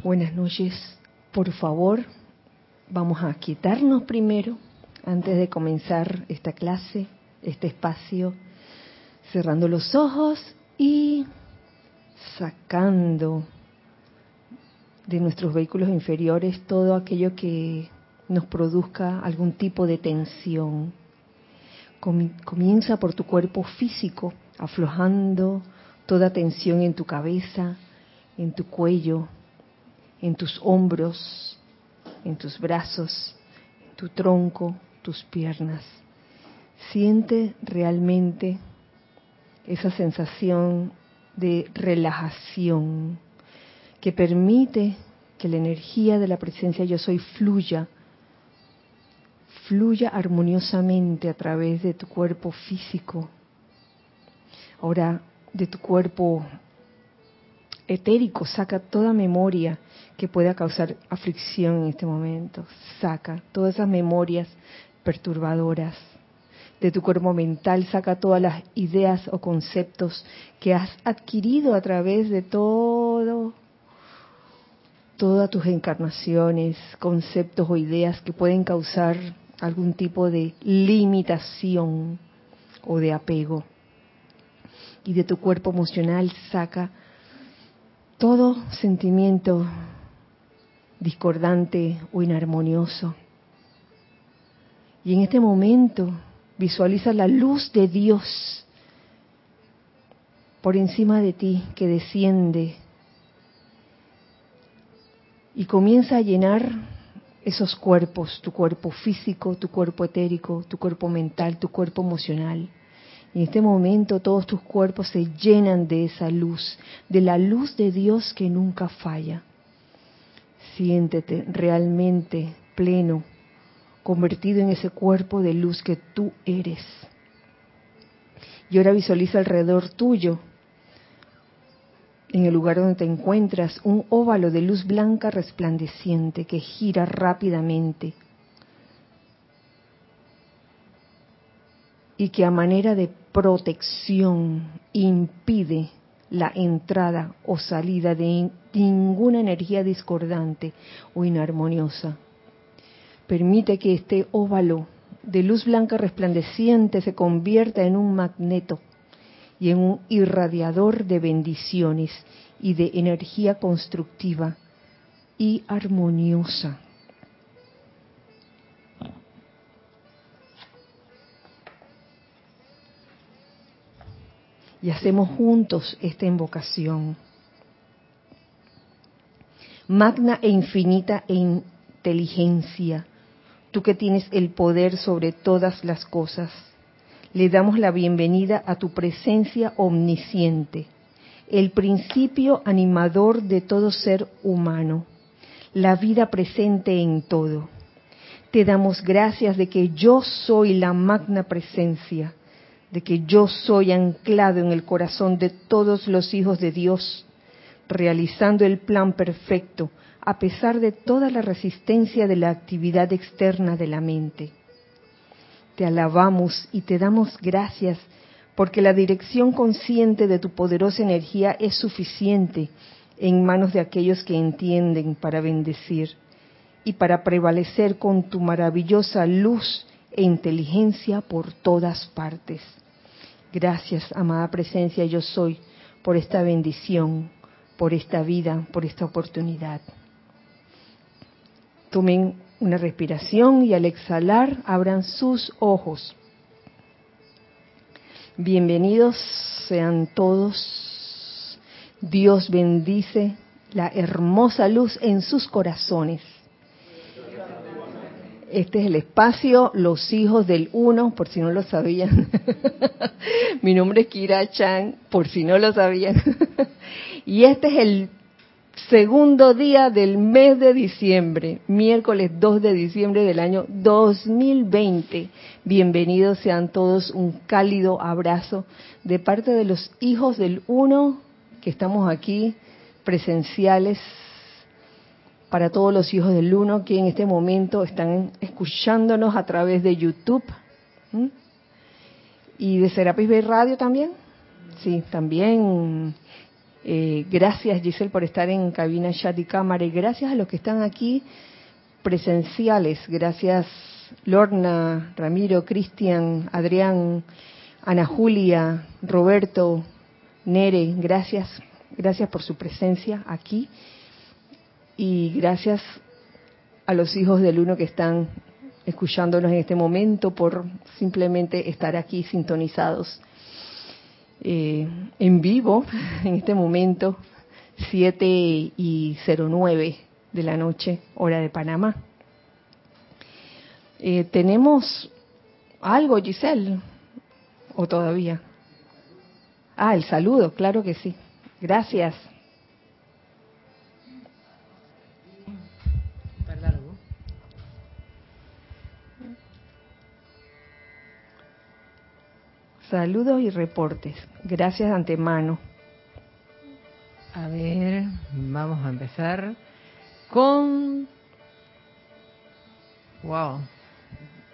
Buenas noches. Por favor, vamos a quitarnos primero antes de comenzar esta clase, este espacio, cerrando los ojos y sacando de nuestros vehículos inferiores todo aquello que nos produzca algún tipo de tensión. Comienza por tu cuerpo físico, aflojando toda tensión en tu cabeza, en tu cuello, en tus hombros, en tus brazos, tu tronco, tus piernas. Siente realmente esa sensación de relajación que permite que la energía de la presencia yo soy fluya, fluya armoniosamente a través de tu cuerpo físico. Ahora, de tu cuerpo etérico, saca toda memoria que pueda causar aflicción en este momento. Saca todas esas memorias perturbadoras. De tu cuerpo mental saca todas las ideas o conceptos que has adquirido a través de todo todas tus encarnaciones, conceptos o ideas que pueden causar algún tipo de limitación o de apego. Y de tu cuerpo emocional saca todo sentimiento discordante o inarmonioso. Y en este momento visualiza la luz de Dios por encima de ti que desciende y comienza a llenar esos cuerpos, tu cuerpo físico, tu cuerpo etérico, tu cuerpo mental, tu cuerpo emocional. En este momento todos tus cuerpos se llenan de esa luz, de la luz de Dios que nunca falla. Siéntete realmente pleno, convertido en ese cuerpo de luz que tú eres. Y ahora visualiza alrededor tuyo, en el lugar donde te encuentras, un óvalo de luz blanca resplandeciente que gira rápidamente y que a manera de protección impide la entrada o salida de ninguna energía discordante o inarmoniosa. Permite que este óvalo de luz blanca resplandeciente se convierta en un magneto y en un irradiador de bendiciones y de energía constructiva y armoniosa. Y hacemos juntos esta invocación. Magna e infinita e inteligencia, tú que tienes el poder sobre todas las cosas, le damos la bienvenida a tu presencia omnisciente, el principio animador de todo ser humano, la vida presente en todo. Te damos gracias de que yo soy la magna presencia de que yo soy anclado en el corazón de todos los hijos de Dios, realizando el plan perfecto a pesar de toda la resistencia de la actividad externa de la mente. Te alabamos y te damos gracias porque la dirección consciente de tu poderosa energía es suficiente en manos de aquellos que entienden para bendecir y para prevalecer con tu maravillosa luz e inteligencia por todas partes. Gracias, amada presencia, yo soy, por esta bendición, por esta vida, por esta oportunidad. Tomen una respiración y al exhalar abran sus ojos. Bienvenidos sean todos. Dios bendice la hermosa luz en sus corazones. Este es el espacio Los Hijos del Uno, por si no lo sabían. Mi nombre es Kira Chan, por si no lo sabían. y este es el segundo día del mes de diciembre, miércoles 2 de diciembre del año 2020. Bienvenidos sean todos, un cálido abrazo de parte de los Hijos del Uno que estamos aquí presenciales para todos los hijos del uno que en este momento están escuchándonos a través de YouTube y de Serapis Bay Radio también. Sí, también. Eh, gracias Giselle por estar en cabina chat y cámara y gracias a los que están aquí presenciales. Gracias Lorna, Ramiro, Cristian, Adrián, Ana Julia, Roberto, Nere. Gracias, gracias por su presencia aquí y gracias a los hijos del uno que están escuchándonos en este momento por simplemente estar aquí sintonizados eh, en vivo en este momento 7 y 09 de la noche hora de Panamá. Eh, tenemos algo Giselle o todavía. Ah el saludo claro que sí. Gracias Saludos y reportes. Gracias de antemano. A ver, vamos a empezar con... Wow.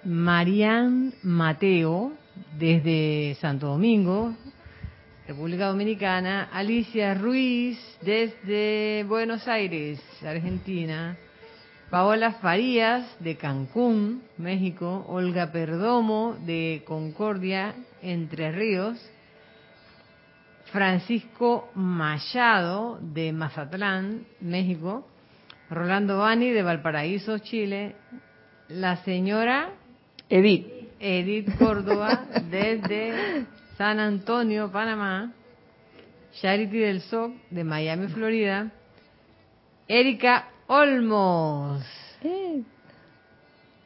Marian Mateo, desde Santo Domingo, República Dominicana. Alicia Ruiz, desde Buenos Aires, Argentina. Paola Farías, de Cancún, México. Olga Perdomo, de Concordia, entre Ríos, Francisco Machado de Mazatlán, México, Rolando Bani de Valparaíso, Chile, la señora Edith, Edith Córdoba desde San Antonio, Panamá, Charity del SOC de Miami, Florida, Erika Olmos.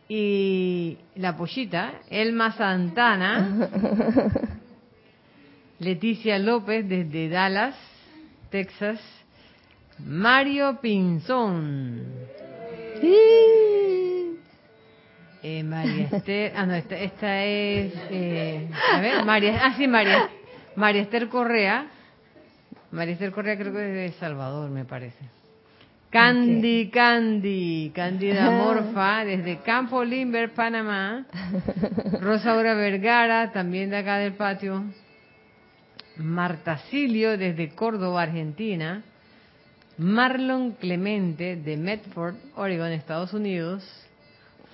Y la pollita, Elma Santana, Leticia López desde Dallas, Texas, Mario Pinzón. Eh, María Esther, ah no, esta, esta es, eh, a ver, María, ah sí, María, María Esther Correa, María Esther Correa creo que es de Salvador, me parece. Candy, Candy, Candida Morfa, desde Campo Limber, Panamá. Rosaura Vergara, también de acá del patio. Marta Silio, desde Córdoba, Argentina. Marlon Clemente, de Medford, Oregon, Estados Unidos.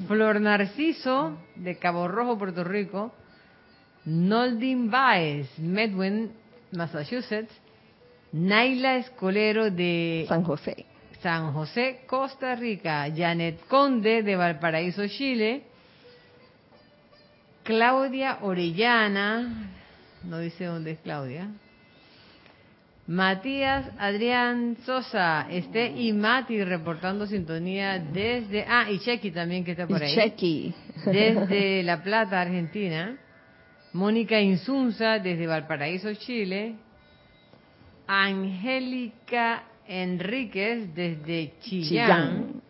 Flor Narciso, de Cabo Rojo, Puerto Rico. Noldin Baez, Medwin, Massachusetts. Naila Escolero, de San José. San José, Costa Rica, Janet Conde de Valparaíso, Chile, Claudia Orellana, no dice dónde es Claudia, Matías Adrián Sosa, este y Mati reportando sintonía desde, ah, y Chequi también que está por ahí. Chequi. Desde La Plata, Argentina. Mónica Insunza desde Valparaíso, Chile. Angélica Enríquez desde Chillán.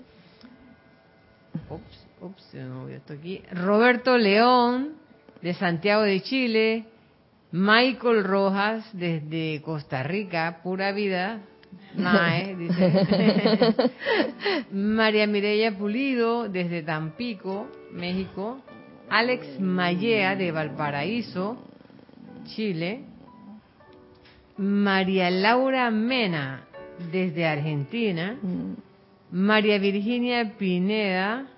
Ups, ups, esto aquí. Roberto León de Santiago de Chile. Michael Rojas desde Costa Rica, pura vida. Mae, dice. María Mireya Pulido desde Tampico, México. Alex Mayea de Valparaíso, Chile. María Laura Mena desde Argentina, mm. María Virginia Pineda,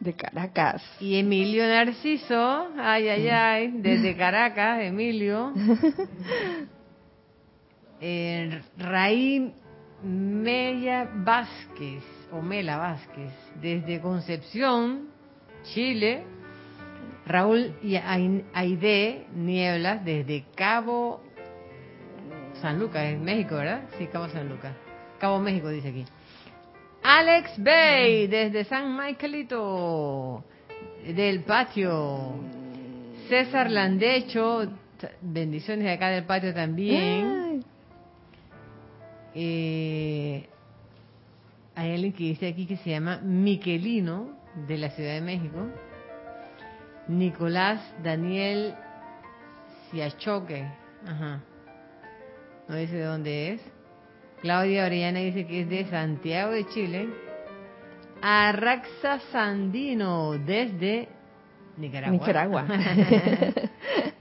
de Caracas. Y Emilio Narciso, ay, ay, mm. ay, desde Caracas, Emilio. eh, Raí Mella Vázquez, o Mela Vázquez, desde Concepción, Chile. Raúl y Aide Nieblas, desde Cabo San Lucas, en México, ¿verdad? Sí, Cabo San Lucas. Cabo México, dice aquí. Alex Bay, desde San Michaelito, del patio. César Landecho, bendiciones de acá del patio también. Eh, hay alguien que dice aquí que se llama Miquelino, de la Ciudad de México. Nicolás Daniel Siachoque. Ajá no dice de dónde es. Claudia Orellana dice que es de Santiago de Chile. Arraxa Sandino, desde Nicaragua. Nicaragua.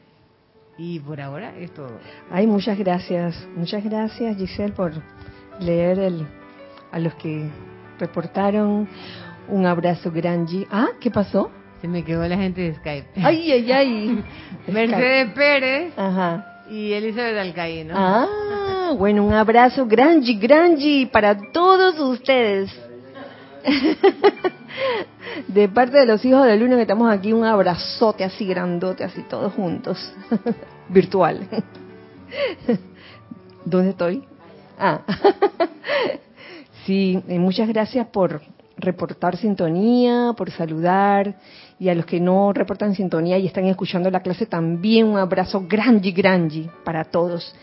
Y por ahora es todo. Ay, muchas gracias. Muchas gracias, Giselle, por leer el, a los que reportaron. Un abrazo grande. Ah, ¿qué pasó? Se me quedó la gente de Skype. Ay, ay, ay. Mercedes Pérez Ajá. Y Elizabeth Alcaíno. Ah, bueno, un abrazo grande, grande para todos ustedes. De parte de los hijos de luna que estamos aquí, un abrazote así grandote, así todos juntos, virtual. ¿Dónde estoy? Ah, sí, eh, muchas gracias por reportar sintonía, por saludar, y a los que no reportan sintonía y están escuchando la clase también un abrazo grande, grande para todos.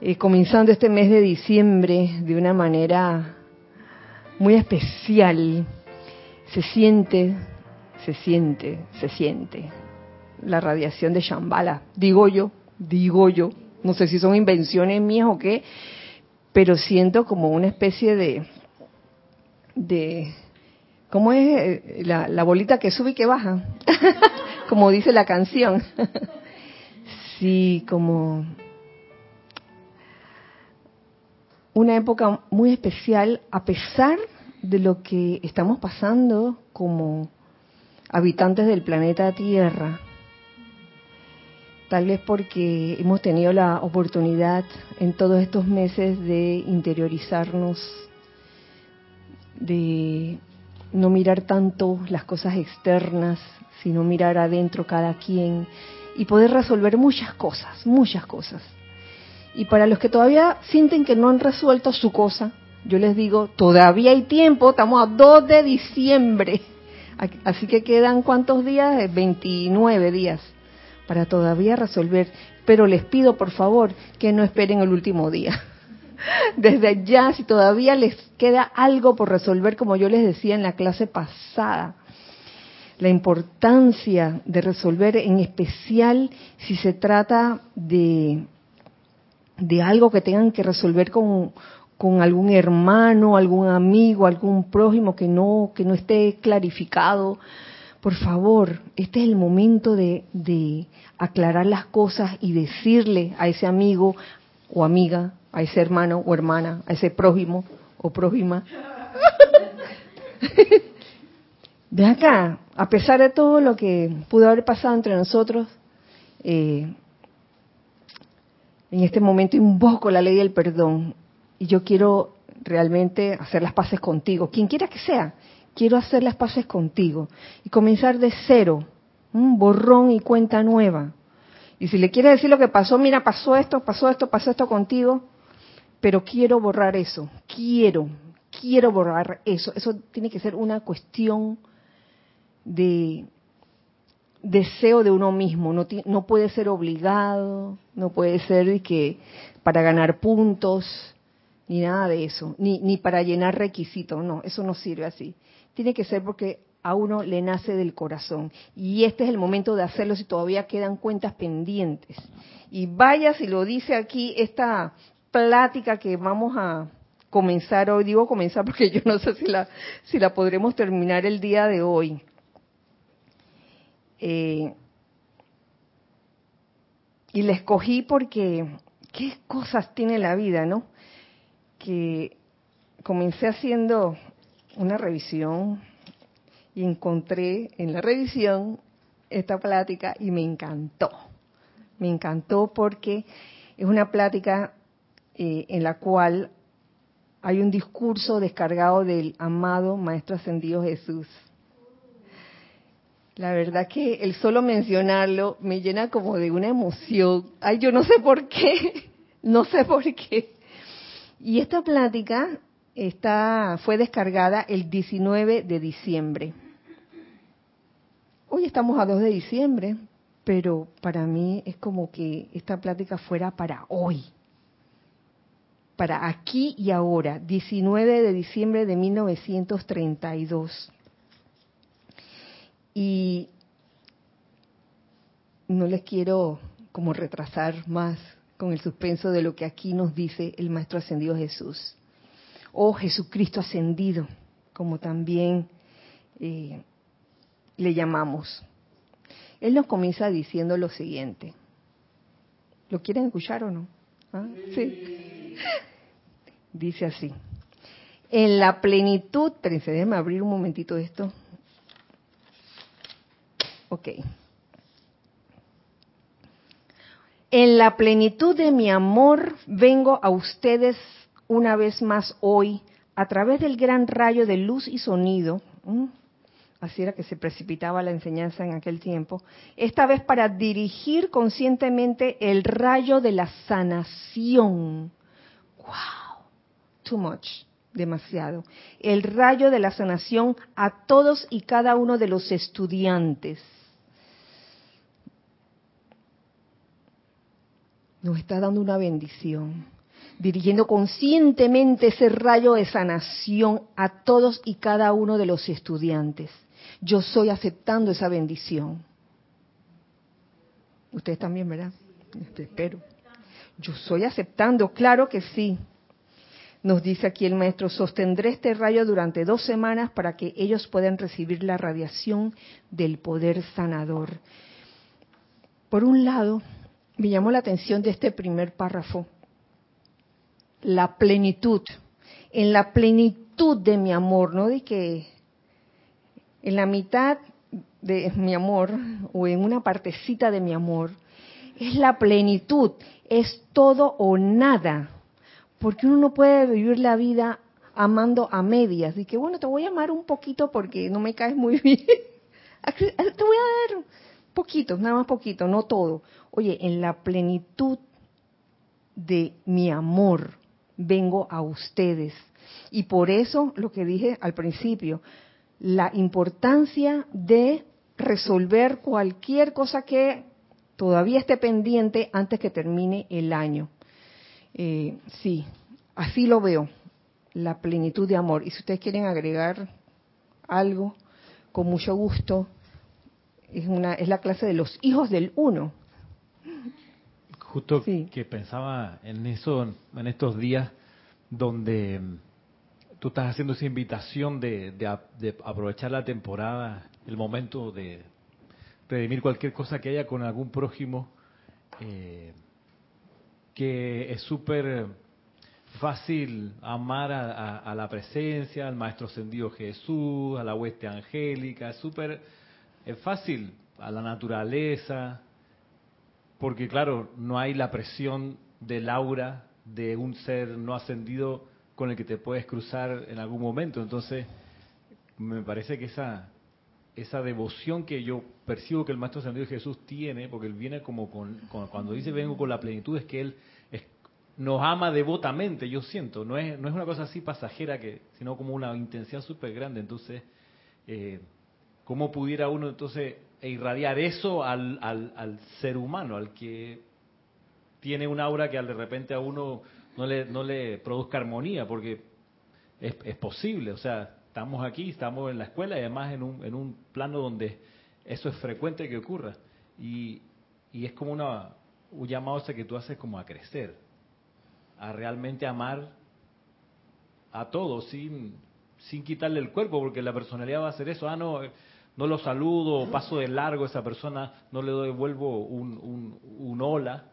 Eh, comenzando este mes de diciembre de una manera muy especial, se siente, se siente, se siente la radiación de Shambhala. Digo yo, digo yo, no sé si son invenciones mías o qué, pero siento como una especie de, de, ¿cómo es eh, la, la bolita que sube y que baja? como dice la canción. sí, como una época muy especial a pesar de lo que estamos pasando como habitantes del planeta Tierra. Tal vez porque hemos tenido la oportunidad en todos estos meses de interiorizarnos, de no mirar tanto las cosas externas, sino mirar adentro cada quien y poder resolver muchas cosas, muchas cosas. Y para los que todavía sienten que no han resuelto su cosa, yo les digo, todavía hay tiempo, estamos a 2 de diciembre. Así que quedan cuántos días? 29 días para todavía resolver. Pero les pido, por favor, que no esperen el último día. Desde ya, si todavía les queda algo por resolver, como yo les decía en la clase pasada, la importancia de resolver, en especial si se trata de, de algo que tengan que resolver con, con algún hermano, algún amigo, algún prójimo que no, que no esté clarificado. Por favor, este es el momento de, de aclarar las cosas y decirle a ese amigo o amiga, a ese hermano o hermana, a ese prójimo o prójima. De acá, a pesar de todo lo que pudo haber pasado entre nosotros, eh, en este momento invoco la ley del perdón y yo quiero realmente hacer las paces contigo, quien quiera que sea, quiero hacer las paces contigo y comenzar de cero, un borrón y cuenta nueva. Y si le quieres decir lo que pasó, mira, pasó esto, pasó esto, pasó esto contigo, pero quiero borrar eso, quiero, quiero borrar eso. Eso tiene que ser una cuestión de deseo de uno mismo, no, no puede ser obligado, no puede ser que para ganar puntos, ni nada de eso, ni, ni para llenar requisitos, no, eso no sirve así. Tiene que ser porque a uno le nace del corazón. Y este es el momento de hacerlo si todavía quedan cuentas pendientes. Y vaya si lo dice aquí esta plática que vamos a comenzar hoy, digo comenzar porque yo no sé si la, si la podremos terminar el día de hoy. Eh, y la escogí porque qué cosas tiene la vida, ¿no? Que comencé haciendo una revisión y encontré en la revisión esta plática y me encantó. Me encantó porque es una plática eh, en la cual hay un discurso descargado del amado Maestro Ascendido Jesús. La verdad que el solo mencionarlo me llena como de una emoción. Ay, yo no sé por qué, no sé por qué. Y esta plática está, fue descargada el 19 de diciembre. Hoy estamos a 2 de diciembre, pero para mí es como que esta plática fuera para hoy, para aquí y ahora, 19 de diciembre de 1932. Y no les quiero como retrasar más con el suspenso de lo que aquí nos dice el Maestro Ascendido Jesús. Oh Jesucristo ascendido, como también eh, le llamamos. Él nos comienza diciendo lo siguiente. ¿Lo quieren escuchar o no? ¿Ah? Sí. Dice así. En la plenitud, espérense, déjenme abrir un momentito esto. Ok. En la plenitud de mi amor vengo a ustedes una vez más hoy a través del gran rayo de luz y sonido. Así era que se precipitaba la enseñanza en aquel tiempo. Esta vez para dirigir conscientemente el rayo de la sanación. ¡Wow! Too much. Demasiado. El rayo de la sanación a todos y cada uno de los estudiantes nos está dando una bendición, dirigiendo conscientemente ese rayo de sanación a todos y cada uno de los estudiantes. Yo soy aceptando esa bendición. Ustedes también, ¿verdad? Espero. Yo soy aceptando, claro que sí. Nos dice aquí el maestro, sostendré este rayo durante dos semanas para que ellos puedan recibir la radiación del poder sanador. Por un lado, me llamó la atención de este primer párrafo, la plenitud, en la plenitud de mi amor, no de que en la mitad de mi amor o en una partecita de mi amor, es la plenitud, es todo o nada, porque uno no puede vivir la vida amando a medias, y que bueno, te voy a amar un poquito porque no me caes muy bien, te voy a dar poquito, nada más poquito, no todo. Oye, en la plenitud de mi amor vengo a ustedes. Y por eso lo que dije al principio, la importancia de resolver cualquier cosa que todavía esté pendiente antes que termine el año. Eh, sí, así lo veo, la plenitud de amor. Y si ustedes quieren agregar algo, con mucho gusto, es, una, es la clase de los hijos del uno. Justo que pensaba en eso, en estos días donde mm, tú estás haciendo esa invitación de, aprovechar la temporada, el momento de redimir cualquier cosa que haya con algún prójimo, eh, que es súper fácil amar a, la presencia, al Maestro Ascendido Jesús, a la hueste angélica, es súper es fácil a la naturaleza, porque claro, no hay la presión del aura de un ser no ascendido con el que te puedes cruzar en algún momento. Entonces, me parece que esa, esa devoción que yo percibo que el Maestro Ascendido Jesús tiene, porque él viene como con, cuando dice vengo con la plenitud, es que él nos ama devotamente, yo siento, no es, no es una cosa así pasajera, que sino como una intención súper grande. Entonces, eh, ¿cómo pudiera uno entonces irradiar eso al, al, ser humano, al que tiene un aura que al de repente a uno no le, no le produzca armonía, porque es, es posible, o sea, estamos aquí, estamos en la escuela y además en un, en un plano donde eso es frecuente que ocurra. Y, y es como una, un llamado ese que tú haces como a crecer, a realmente amar a todos sin, sin quitarle el cuerpo, porque la personalidad va a hacer eso. Ah, no, no lo saludo, paso de largo a esa persona, no le devuelvo un, un, hola.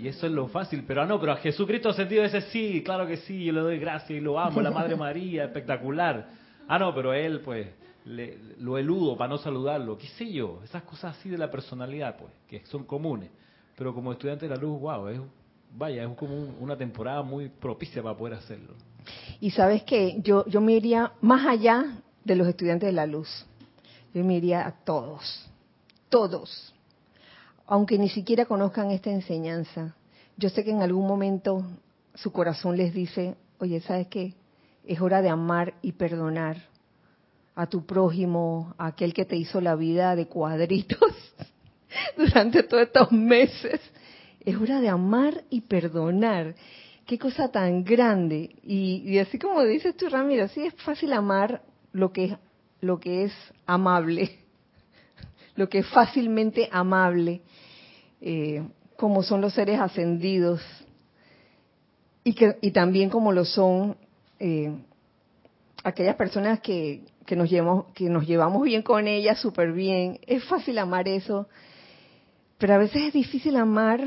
Y eso es lo fácil, pero ah, no, pero a Jesucristo sentido ese sí, claro que sí, yo le doy gracias y lo amo, la Madre María, espectacular. Ah, no, pero él, pues, lo eludo para no saludarlo, qué sé yo, esas cosas así de la personalidad, pues, que son comunes. Pero como estudiante de la luz, wow, es, vaya, es como una temporada muy propicia para poder hacerlo. Y sabes que yo, yo me iría más allá de los estudiantes de la luz yo me iría a todos, todos, aunque ni siquiera conozcan esta enseñanza. Yo sé que en algún momento su corazón les dice, oye, ¿sabes qué? Es hora de amar y perdonar a tu prójimo, a aquel que te hizo la vida de cuadritos durante todos estos meses. Es hora de amar y perdonar. Qué cosa tan grande. Y, y así como dices tú, Ramiro, sí es fácil amar lo que es lo que es amable, lo que es fácilmente amable, eh, como son los seres ascendidos y, que, y también como lo son eh, aquellas personas que, que, nos llevamos, que nos llevamos bien con ellas, súper bien. Es fácil amar eso, pero a veces es difícil amar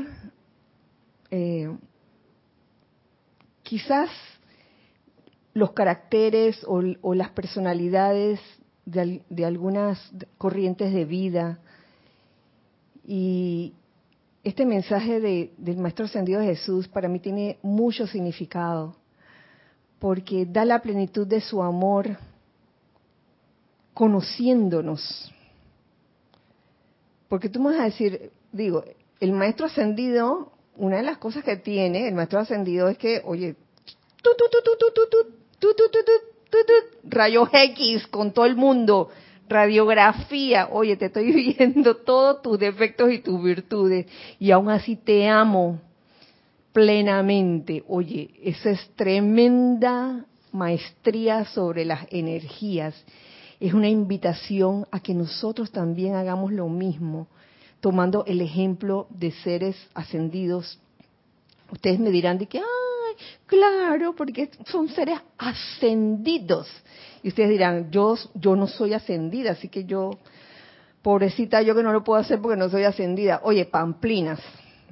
eh, quizás los caracteres o, las personalidades de, algunas corrientes de vida y este mensaje del Maestro Ascendido de Jesús para mí tiene mucho significado porque da la plenitud de su amor conociéndonos. Porque tú me vas a decir, digo, el Maestro Ascendido, una de las cosas que tiene el Maestro Ascendido es que, oye, rayos X con todo el mundo, radiografía, oye, te estoy viendo todos tus defectos y tus virtudes y aún así te amo plenamente. Oye, esa es tremenda maestría sobre las energías. Es una invitación a que nosotros también hagamos lo mismo, tomando el ejemplo de seres ascendidos. Ustedes me dirán de que, ay, claro, porque son seres ascendidos. Y ustedes dirán, yo, yo no soy ascendida, así que yo, pobrecita yo que no lo puedo hacer porque no soy ascendida. Oye, pamplinas,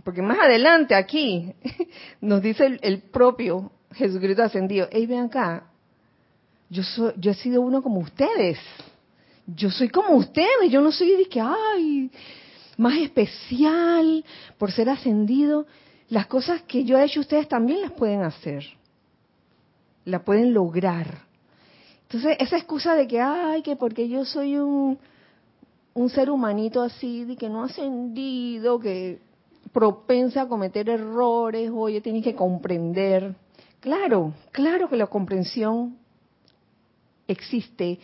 porque más adelante aquí nos dice el, propio Jesucristo ascendido, hey, ven acá, yo, soy, yo he sido uno como ustedes, yo soy como ustedes, yo no soy de ay, más especial por ser ascendido. Las cosas que yo he hecho ustedes también las pueden hacer, la pueden lograr. Entonces, esa excusa de que, ay, que porque yo soy un, un ser humanito así, de que no ascendido, que propensa a cometer errores, oye, tienes que comprender. Claro, claro que la comprensión existe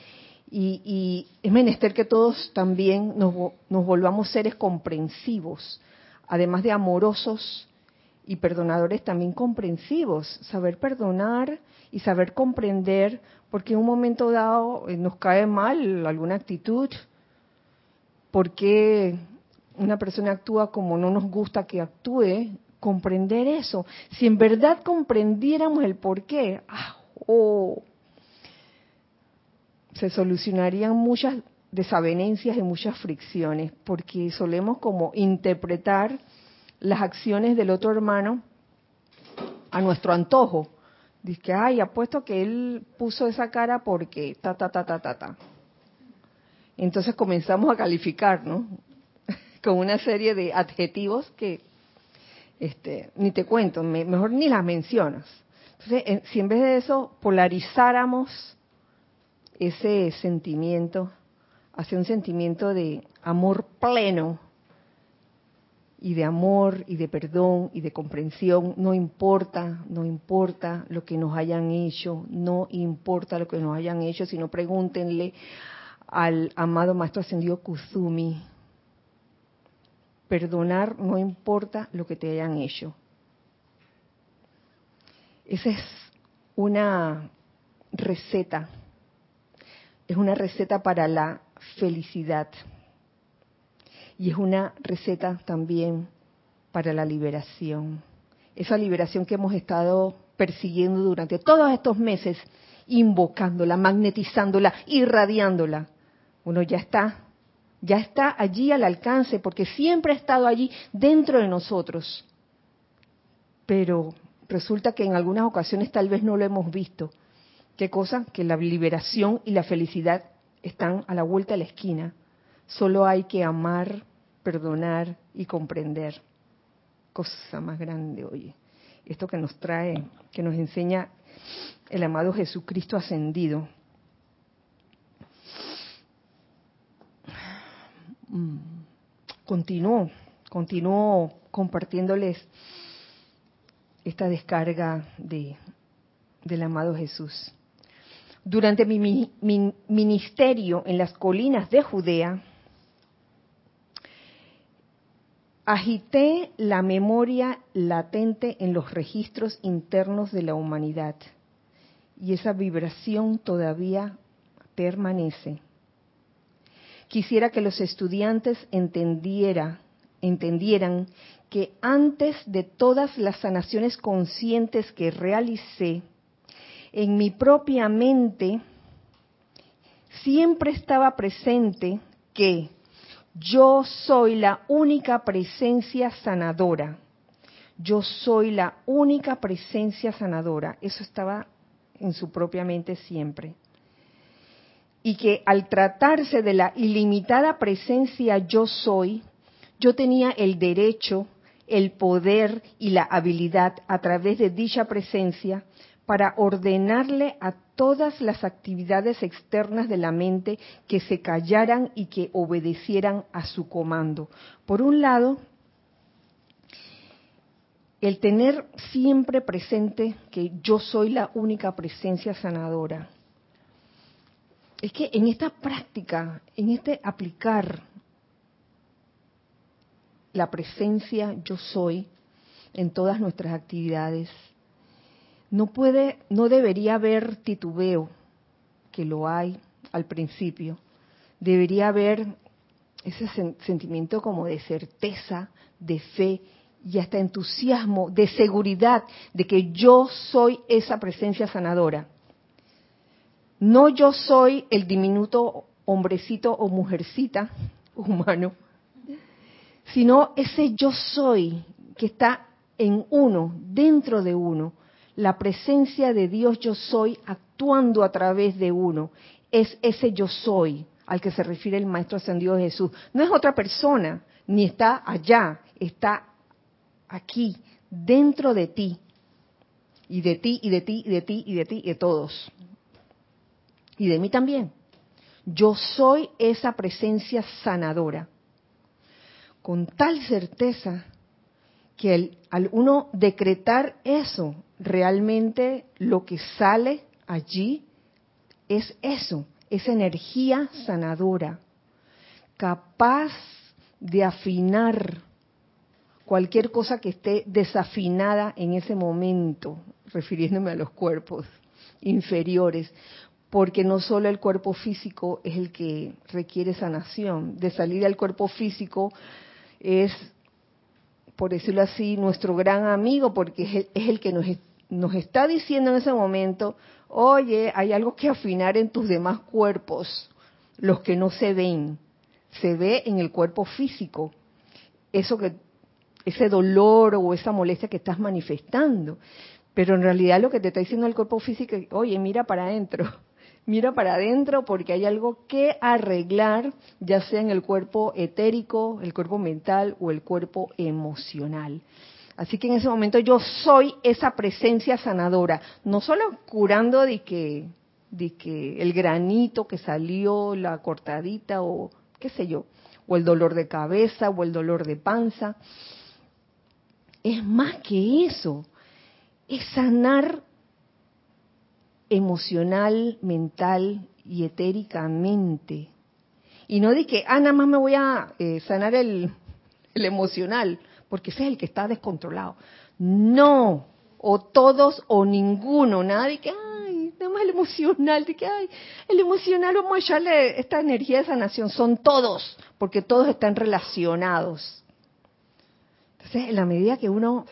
y, y es menester que todos también nos, nos volvamos seres comprensivos, además de amorosos y perdonadores también comprensivos, saber perdonar y saber comprender porque en un momento dado eh, nos cae mal alguna actitud, porque una persona actúa como no nos gusta que actúe, comprender eso. Si en verdad comprendiéramos el por qué, ah, oh, se solucionarían muchas desavenencias y muchas fricciones, porque solemos como interpretar las acciones del otro hermano a nuestro antojo Dice, ay, apuesto que él puso esa cara porque ta, ta, ta, ta, ta, ta. Entonces comenzamos a calificar, ¿no? Con una serie de adjetivos que este, ni te cuento, mejor ni las mencionas. Entonces, si en vez de eso polarizáramos ese sentimiento hacia un sentimiento de amor pleno, y de amor y de perdón y de comprensión, no importa, no importa lo que nos hayan hecho, no importa lo que nos hayan hecho, sino pregúntenle al amado Maestro Ascendido Kuzumi. Perdonar no importa lo que te hayan hecho. Esa es una receta, es una receta para la felicidad y es una receta también para la liberación. Esa liberación que hemos estado persiguiendo durante todos estos meses, invocándola, magnetizándola, irradiándola. Uno ya está, ya está allí al alcance porque siempre ha estado allí dentro de nosotros. Pero resulta que en algunas ocasiones tal vez no lo hemos visto. ¿Qué cosa? Que la liberación y la felicidad están a la vuelta de la esquina. Solo hay que amar, perdonar y comprender. Cosa más grande, oye. Esto que nos trae, que nos enseña el amado Jesucristo ascendido. Mm. Continúo, continúo compartiéndoles esta descarga de, del amado Jesús. Durante mi, ministerio en las colinas de Judea, agité la memoria latente en los registros internos de la humanidad y esa vibración todavía permanece. Quisiera que los estudiantes entendiera, entendieran que antes de todas las sanaciones conscientes que realicé, en mi propia mente siempre estaba presente que yo soy la única presencia sanadora. yo soy la única presencia sanadora. Eso estaba en su propia mente siempre. Y que al tratarse de la ilimitada presencia yo soy, yo tenía el derecho, el poder y la habilidad a través de dicha presencia para ordenarle a todas las actividades externas de la mente que se callaran y que obedecieran a su comando. Por un lado, el tener siempre presente que yo soy la única presencia sanadora. Es que en esta práctica, en este aplicar la presencia yo soy en todas nuestras actividades, no puede, no debería haber titubeo, que lo hay al principio. Debería haber ese sentimiento como de certeza, de fe y hasta entusiasmo, de seguridad de que yo soy esa presencia sanadora. No yo soy el diminuto hombrecito o mujercita humano, sino ese yo soy que está en uno, dentro de uno, la presencia de Dios yo soy actuando a través de uno. Es ese yo soy al que se refiere el Maestro Ascendido Jesús. No es otra persona, ni está allá, está aquí, dentro de ti. Y de ti, y de ti, y de ti, y de ti, y de todos. Y de mí también. Yo soy esa presencia sanadora. Con tal certeza que al uno decretar eso, realmente lo que sale allí es eso, esa energía sanadora, capaz de afinar cualquier cosa que esté desafinada en ese momento, refiriéndome a los cuerpos inferiores, porque no solo el cuerpo físico es el que requiere sanación, de salir al cuerpo físico es, por decirlo así, nuestro gran amigo, porque es el, que nos, nos está diciendo en ese momento, oye, hay algo que afinar en tus demás cuerpos, los que no se ven, se ve en el cuerpo físico, eso que, ese dolor o esa molestia que estás manifestando, pero en realidad lo que te está diciendo el cuerpo físico, es, oye, mira para adentro, mira para adentro porque hay algo que arreglar, ya sea en el cuerpo etérico, el cuerpo mental o el cuerpo emocional. Así que en ese momento yo soy esa presencia sanadora, no solo curando de que, de que el granito que salió, la cortadita o qué sé yo, o el dolor de cabeza o el dolor de panza. Es más que eso, es sanar emocional, mental y etéricamente. Y no de que, ah, nada más me voy a eh, sanar el, el emocional porque ese es el que está descontrolado. No, o todos o ninguno, nada de que, ay, nada el emocional, de que, ay, el emocional vamos a echarle esta energía de sanación, son todos, porque todos están relacionados. Entonces, en la medida que uno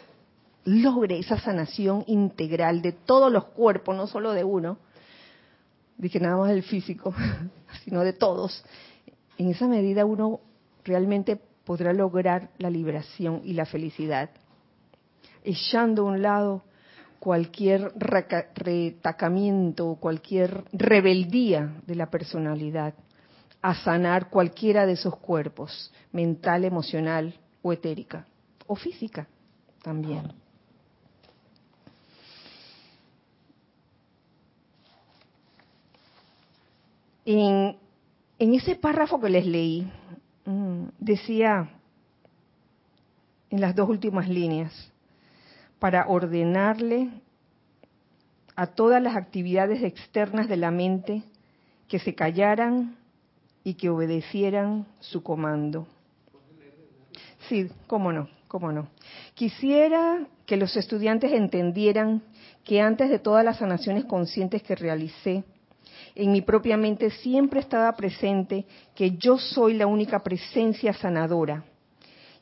logre esa sanación integral de todos los cuerpos, no solo de uno, que nada más del físico, sino de todos, en esa medida uno realmente podrá lograr la liberación y la felicidad, echando a un lado cualquier retacamiento, cualquier rebeldía de la personalidad, a sanar cualquiera de esos cuerpos, mental, emocional o etérica, o física también. En, en ese párrafo que les leí, decía en las dos últimas líneas, para ordenarle a todas las actividades externas de la mente que se callaran y que obedecieran su comando. Sí, cómo no, cómo no. Quisiera que los estudiantes entendieran que antes de todas las sanaciones conscientes que realicé, en mi propia mente siempre estaba presente que yo soy la única presencia sanadora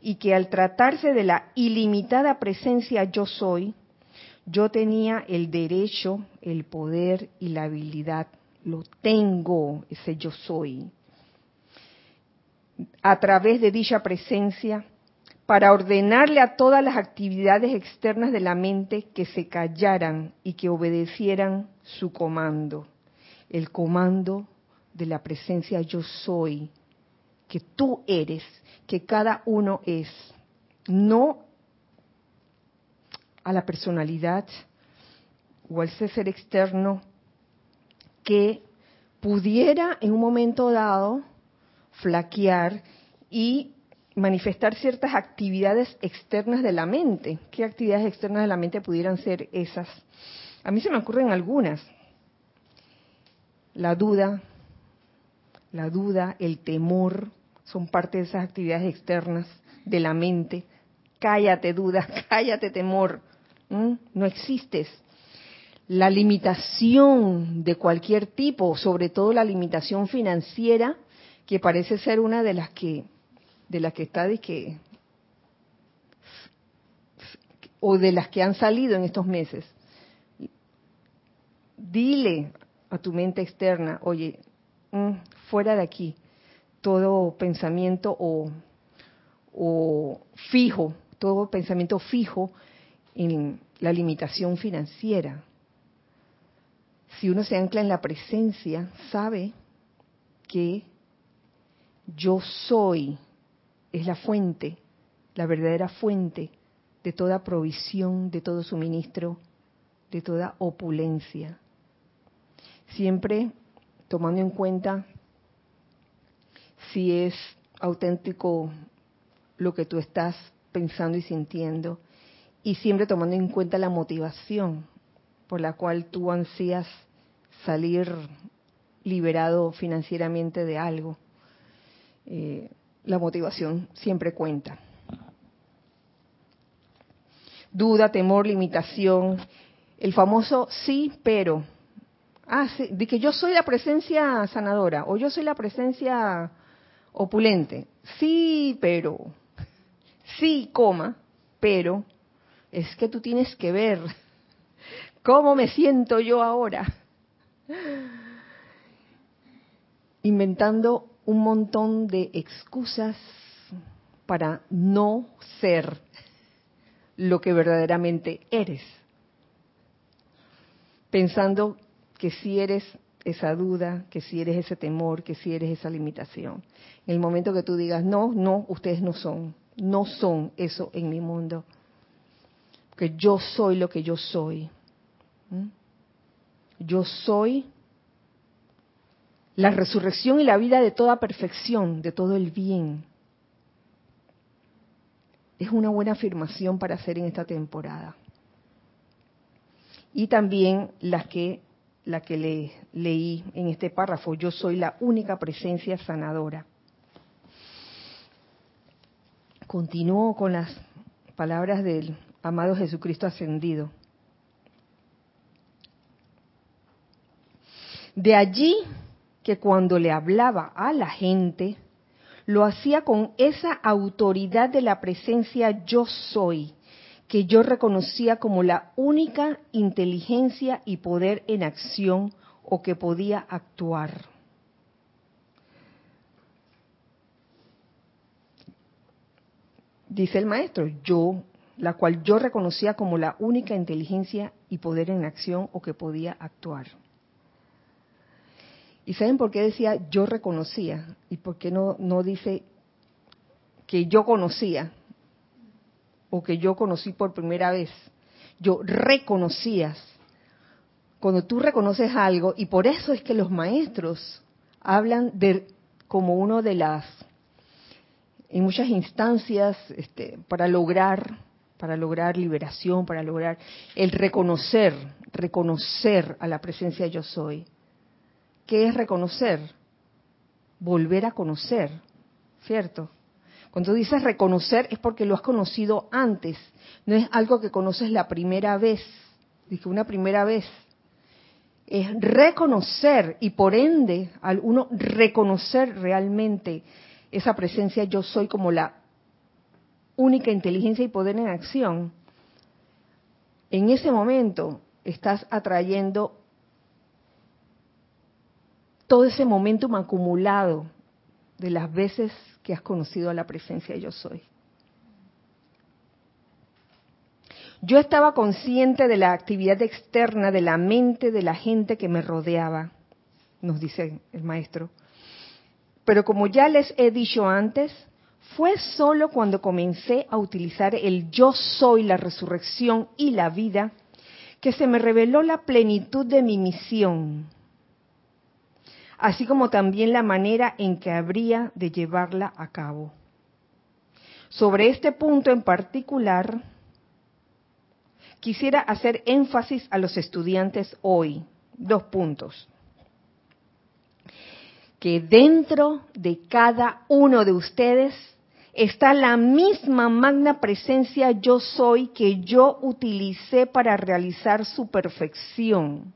y que al tratarse de la ilimitada presencia yo soy, yo tenía el derecho, el poder y la habilidad. Lo tengo, ese yo soy. A través de dicha presencia, para ordenarle a todas las actividades externas de la mente que se callaran y que obedecieran su comando, el comando de la presencia yo soy, que tú eres, que cada uno es, no a la personalidad o al ser externo que pudiera en un momento dado flaquear y manifestar ciertas actividades externas de la mente. ¿Qué actividades externas de la mente pudieran ser esas? A mí se me ocurren algunas. La duda, la duda, el temor, son parte de esas actividades externas de la mente. Cállate duda, cállate temor. No existes. La limitación de cualquier tipo, sobre todo la limitación financiera, que parece ser una de las que de las que está de que o de las que han salido en estos meses. Dile a tu mente externa, oye, mm, fuera de aquí, todo pensamiento o, o fijo, todo pensamiento fijo en la limitación financiera. Si uno se ancla en la presencia, sabe que yo soy es la fuente, la verdadera fuente de toda provisión, de todo suministro, de toda opulencia. Siempre tomando en cuenta si es auténtico lo que tú estás pensando y sintiendo y siempre tomando en cuenta la motivación por la cual tú ansías salir liberado financieramente de algo. Eh, la motivación siempre cuenta. Duda, temor, limitación, el famoso sí, pero. Ah, sí, de que yo soy la presencia sanadora o yo soy la presencia opulente. Sí, pero. Sí, coma, pero. Es que tú tienes que ver cómo me siento yo ahora. Inventando un montón de excusas para no ser lo que verdaderamente eres. Pensando que si eres esa duda, que si eres ese temor, que si eres esa limitación. En el momento que tú digas, no, no, ustedes no son, no son eso en mi mundo. Que yo soy lo que yo soy. Yo soy la resurrección y la vida de toda perfección, de todo el bien. Es una buena afirmación para hacer en esta temporada. Y también la que, la que le, leí en este párrafo, yo soy la única presencia sanadora. Continúo con las palabras del amado Jesucristo ascendido. De allí que cuando le hablaba a la gente, lo hacía con esa autoridad de la presencia yo soy, que yo reconocía como la única inteligencia y poder en acción o que podía actuar. Dice el maestro, yo, la cual yo reconocía como la única inteligencia y poder en acción o que podía actuar. ¿Y saben por qué decía yo reconocía? ¿Y por qué no, no dice que yo conocía? O que yo conocí por primera vez. Yo reconocías. Cuando tú reconoces algo, y por eso es que los maestros hablan de como uno de las, en muchas instancias, este, para lograr, para lograr liberación, para lograr el reconocer, reconocer a la presencia yo soy ¿Qué es reconocer? Volver a conocer, ¿cierto? Cuando dices reconocer es porque lo has conocido antes, no es algo que conoces la primera vez, dije una primera vez. Es reconocer y por ende al uno reconocer realmente esa presencia yo soy como la única inteligencia y poder en acción. En ese momento estás atrayendo todo ese momentum acumulado de las veces que has conocido a la presencia yo soy. Yo estaba consciente de la actividad externa de la mente de la gente que me rodeaba, nos dice el maestro. Pero como ya les he dicho antes, fue solo cuando comencé a utilizar el yo soy, la resurrección y la vida, que se me reveló la plenitud de mi misión, así como también la manera en que habría de llevarla a cabo. Sobre este punto en particular, quisiera hacer énfasis a los estudiantes hoy. Dos puntos. Que dentro de cada uno de ustedes está la misma magna presencia yo soy que yo utilicé para realizar su perfección.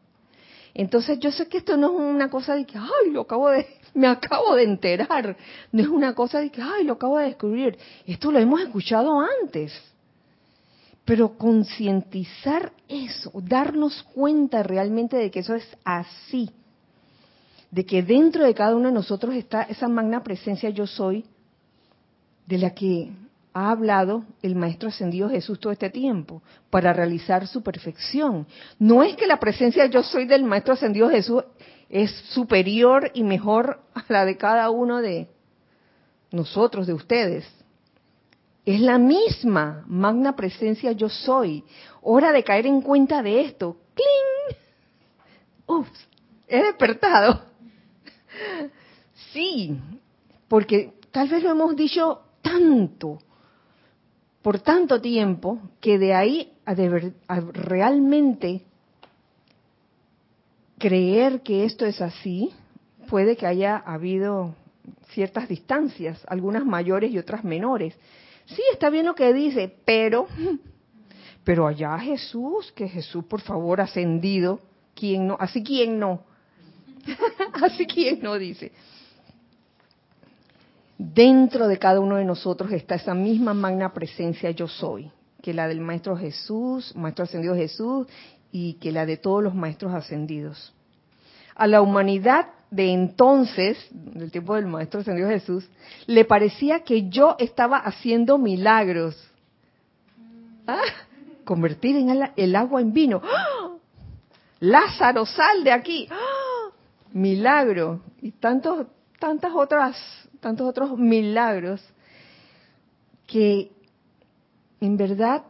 Entonces yo sé que esto no es una cosa de que, ay, lo acabo de, me acabo de enterar. No es una cosa de que, ay, lo acabo de descubrir. Esto lo hemos escuchado antes. Pero concientizar eso, darnos cuenta realmente de que eso es así, de que dentro de cada uno de nosotros está esa magna presencia yo soy, de la que ha hablado el Maestro Ascendido Jesús todo este tiempo para realizar su perfección. No es que la presencia yo soy del Maestro Ascendido Jesús es superior y mejor a la de cada uno de nosotros, de ustedes. Es la misma magna presencia yo soy. Hora de caer en cuenta de esto. ¡Cling! Ups, he despertado. Sí, porque tal vez lo hemos dicho tanto, por tanto tiempo, que de ahí a, a realmente creer que esto es así, puede que haya habido ciertas distancias, algunas mayores y otras menores. Sí, está bien lo que dice, pero, pero allá Jesús, que Jesús por favor ascendido, ¿quién no? Así quién no, así quién no dice. Dentro de cada uno de nosotros está esa misma magna presencia yo soy, que la del Maestro Jesús, Maestro Ascendido Jesús, y que la de todos los Maestros Ascendidos. A la humanidad de entonces, del tiempo del Maestro Ascendido Jesús, le parecía que yo estaba haciendo milagros. ¿Ah? Convertir en el, agua en vino. ¡Ah! Lázaro, sal de aquí. ¡Ah! Milagro. Y tantos, tantas otras tantos otros milagros que en verdad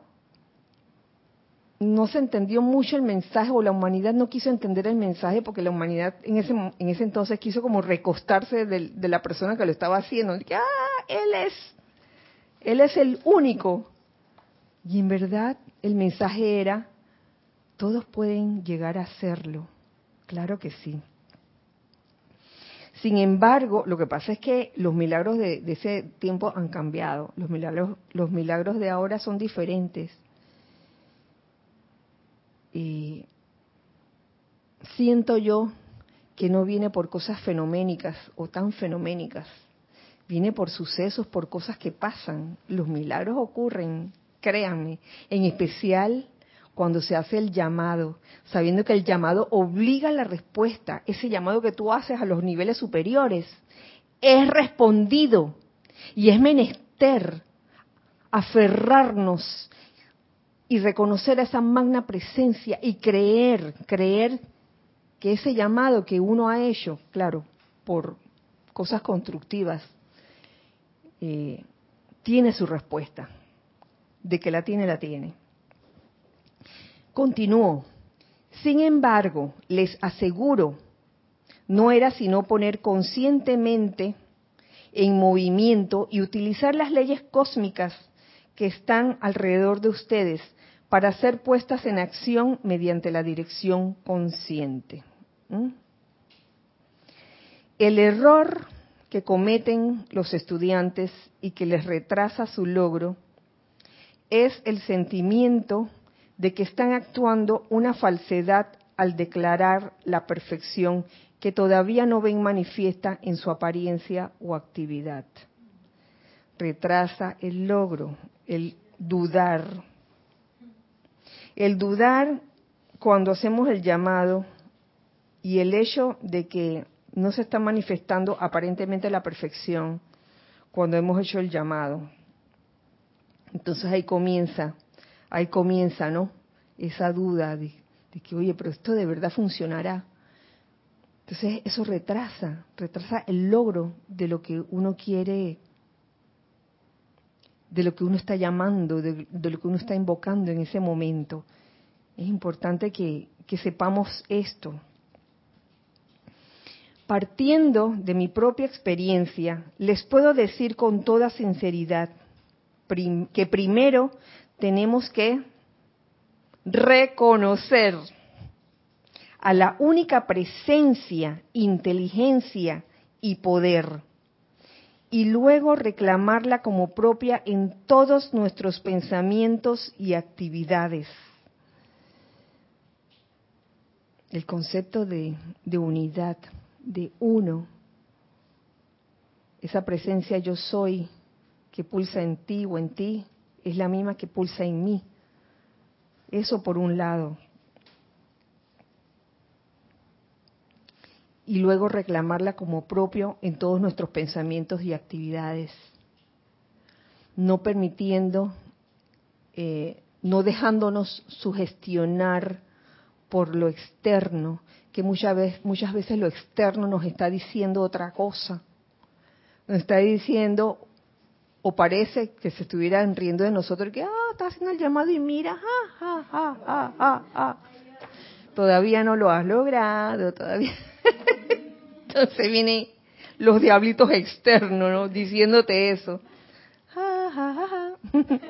no se entendió mucho el mensaje o la humanidad no quiso entender el mensaje porque la humanidad en ese, en ese entonces quiso como recostarse de, de la persona que lo estaba haciendo. Ah, él es, él es el único. Y en verdad el mensaje era, todos pueden llegar a hacerlo. Claro que sí. Sin embargo, lo que pasa es que los milagros de, ese tiempo han cambiado. Los milagros, los milagros de ahora son diferentes. Y siento yo que no viene por cosas fenoménicas o tan fenoménicas. Viene por sucesos, por cosas que pasan. Los milagros ocurren, créanme, en especial cuando se hace el llamado, sabiendo que el llamado obliga a la respuesta, ese llamado que tú haces a los niveles superiores, es respondido y es menester aferrarnos y reconocer esa magna presencia y creer, creer que ese llamado que uno ha hecho, claro, por cosas constructivas, eh, tiene su respuesta. De que la tiene, la tiene. Continúo. Sin embargo, les aseguro, no era sino poner conscientemente en movimiento y utilizar las leyes cósmicas que están alrededor de ustedes para ser puestas en acción mediante la dirección consciente. ¿Mm? El error que cometen los estudiantes y que les retrasa su logro es el sentimiento de que están actuando una falsedad al declarar la perfección que todavía no ven manifiesta en su apariencia o actividad. Retrasa el logro, el dudar. El dudar cuando hacemos el llamado y el hecho de que no se está manifestando aparentemente la perfección cuando hemos hecho el llamado. Entonces ahí comienza ahí comienza, ¿no? Esa duda de, que, oye, pero esto de verdad funcionará. Entonces eso retrasa, retrasa el logro de lo que uno quiere, de lo que uno está llamando, de, lo que uno está invocando en ese momento. Es importante que, sepamos esto. Partiendo de mi propia experiencia, les puedo decir con toda sinceridad que primero tenemos que reconocer a la única presencia, inteligencia y poder, y luego reclamarla como propia en todos nuestros pensamientos y actividades. El concepto de, unidad, de uno, esa presencia yo soy que pulsa en ti o en ti, es la misma que pulsa en mí. Eso por un lado. y luego reclamarla como propio en todos nuestros pensamientos y actividades, no permitiendo, eh, no dejándonos sugestionar por lo externo, que muchas veces, muchas veces lo externo nos está diciendo otra cosa, nos está diciendo o parece que se estuvieran riendo de nosotros, que, ah, está haciendo el llamado y mira. Todavía no lo has logrado, todavía. Entonces vienen los diablitos externos, ¿no? Diciéndote eso.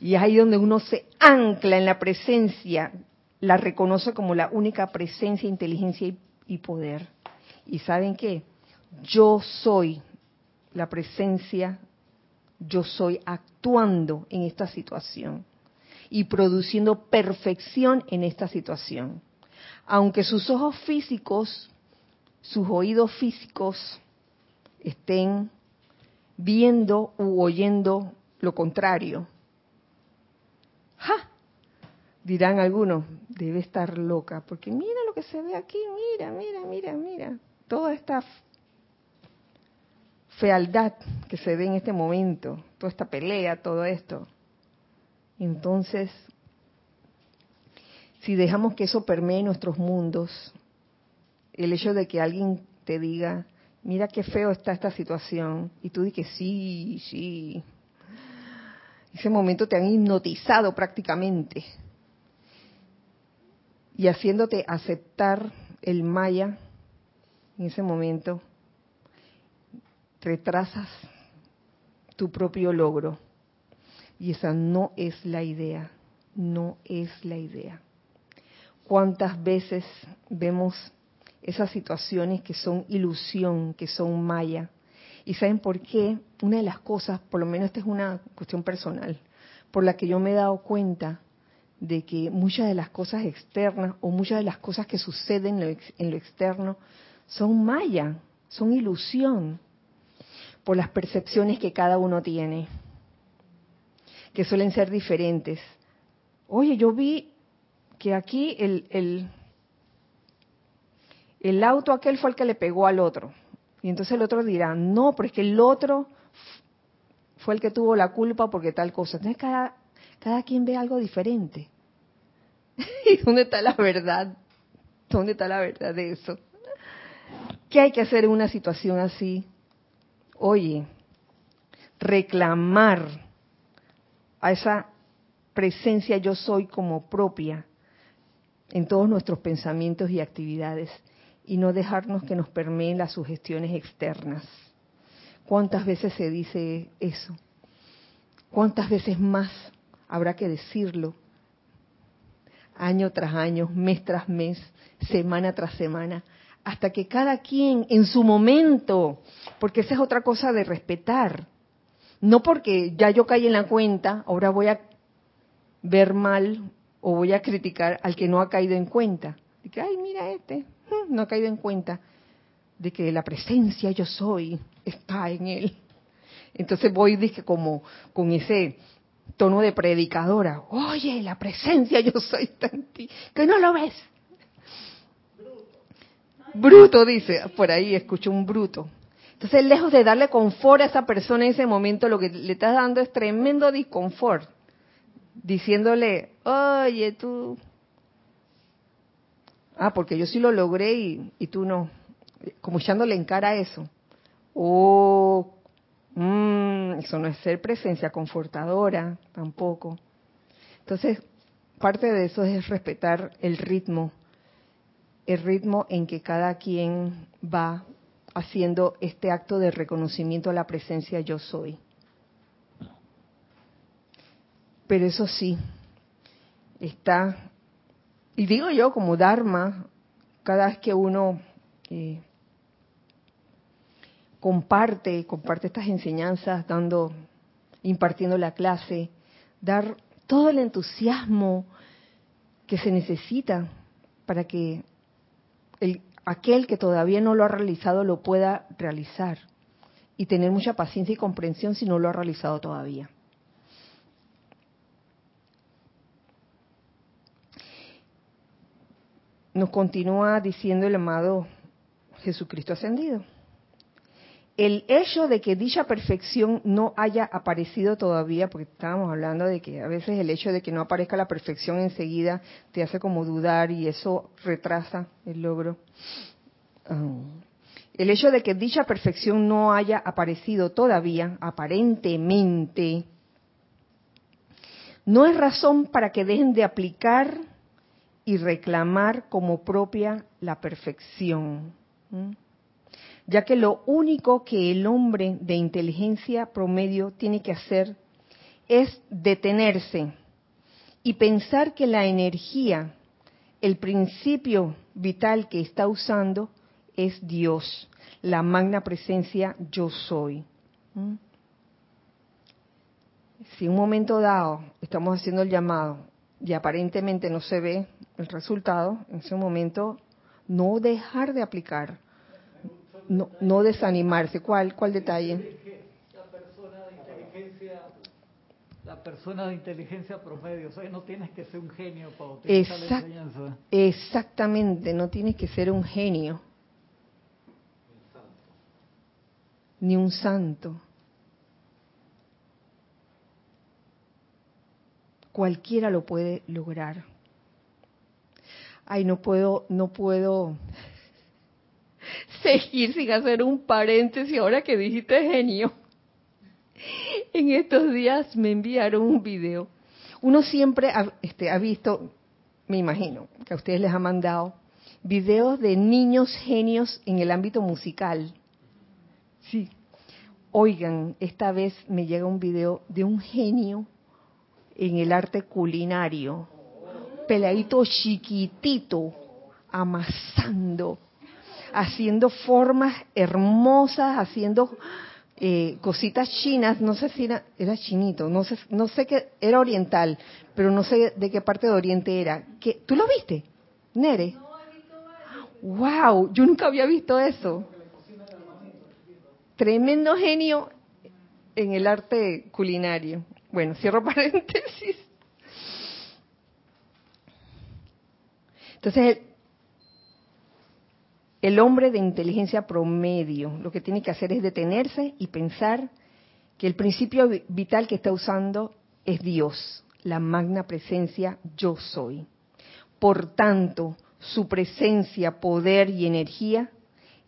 y ahí donde uno se ancla en la presencia, la reconoce como la única presencia, inteligencia y, y poder. ¿Y saben qué? Yo soy la presencia, yo soy actuando en esta situación y produciendo perfección en esta situación. Aunque sus ojos físicos sus oídos físicos estén viendo u oyendo lo contrario. ¡Ja! Dirán algunos, debe estar loca, porque mira lo que se ve aquí, mira, mira, mira, mira. Toda esta fealdad que se ve en este momento, toda esta pelea, todo esto. Entonces, si dejamos que eso permee nuestros mundos, el hecho de que alguien te diga, mira qué feo está esta situación, y tú dices, sí, sí. Ese momento te han hipnotizado prácticamente. Y haciéndote aceptar el maya, en ese momento, retrasas tu propio logro. Y esa no es la idea, no es la idea. ¿Cuántas veces vemos esas situaciones que son ilusión, que son maya. ¿Y saben por qué? Una de las cosas, por lo menos esta es una cuestión personal, por la que yo me he dado cuenta de que muchas de las cosas externas o muchas de las cosas que suceden en lo externo son maya, son ilusión, por las percepciones que cada uno tiene, que suelen ser diferentes. Oye, yo vi que aquí el, el auto aquel fue el que le pegó al otro. Y entonces el otro dirá, no, pero es que el otro fue el que tuvo la culpa porque tal cosa. Entonces cada, cada quien ve algo diferente. ¿Y dónde está la verdad? ¿Dónde está la verdad de eso? ¿Qué hay que hacer en una situación así? Oye, reclamar a esa presencia yo soy como propia en todos nuestros pensamientos y actividades y no dejarnos que nos permeen las sugestiones externas. ¿Cuántas veces se dice eso? ¿Cuántas veces más habrá que decirlo? Año tras año, mes tras mes, semana tras semana, hasta que cada quien en su momento, porque esa es otra cosa de respetar, no porque ya yo caí en la cuenta, ahora voy a ver mal o voy a criticar al que no ha caído en cuenta. Y que, ay, mira este, no ha caído en cuenta de que la presencia yo soy está en él. Entonces voy dije como con ese tono de predicadora, oye, la presencia yo soy está en ti, que no lo ves. Bruto, dice, por ahí escucho un bruto. Entonces, lejos de darle confort a esa persona en ese momento, lo que le estás dando es tremendo disconfort. diciéndole, oye, tú... Ah, porque yo sí lo logré y, tú no. Como echándole en cara eso. Oh, mm, eso no es ser presencia confortadora tampoco. Entonces, parte de eso es respetar el ritmo, el ritmo en que cada quien va haciendo este acto de reconocimiento a la presencia yo soy. Pero eso sí, está, y digo yo como Dharma, cada vez que uno eh, comparte, comparte estas enseñanzas, dando, impartiendo la clase, dar todo el entusiasmo que se necesita para que aquel que todavía no lo ha realizado lo pueda realizar y tener mucha paciencia y comprensión si no lo ha realizado todavía. Nos continúa diciendo el amado Jesucristo ascendido. El hecho de que dicha perfección no haya aparecido todavía, porque estábamos hablando de que a veces el hecho de que no aparezca la perfección enseguida te hace como dudar y eso retrasa el logro. Ah. el hecho de que dicha perfección no haya aparecido todavía, aparentemente, no es razón para que dejen de aplicar y reclamar como propia la perfección. Ya que lo único que el hombre de inteligencia promedio tiene que hacer es detenerse y pensar que la energía, el principio vital que está usando, es Dios, la magna presencia yo soy. Si en un momento dado estamos haciendo el llamado y aparentemente no se ve el resultado, en ese momento no dejar de aplicar, no, no desanimarse. ¿Cuál, ¿Cuál detalle? La persona de inteligencia, la persona de inteligencia promedio, o sea, no tienes que ser un genio para utilizar la enseñanza. Exactamente, no tienes que ser un genio. Ni un santo. Cualquiera lo puede lograr. Ay, no puedo, no puedo seguir sin hacer un paréntesis ahora que dijiste genio. En estos días me enviaron un video. Uno siempre ha, este, ha visto, me imagino, que a ustedes les ha mandado videos de niños genios en el ámbito musical. Sí. Oigan, esta vez me llega un video de un genio en el arte culinario. Peladito chiquitito, amasando, haciendo formas hermosas, haciendo eh, cositas chinas, no sé si era, era chinito, no sé, no sé qué, era oriental, pero no sé de qué parte de Oriente era. ¿Qué, ¿Tú lo viste, Nere? ¡Wow! Yo nunca había visto eso. Tremendo genio en el arte culinario. Bueno, cierro paréntesis. Entonces, el hombre de inteligencia promedio lo que tiene que hacer es detenerse y pensar que el principio vital que está usando es Dios, la magna presencia yo soy. Por tanto, su presencia, poder y energía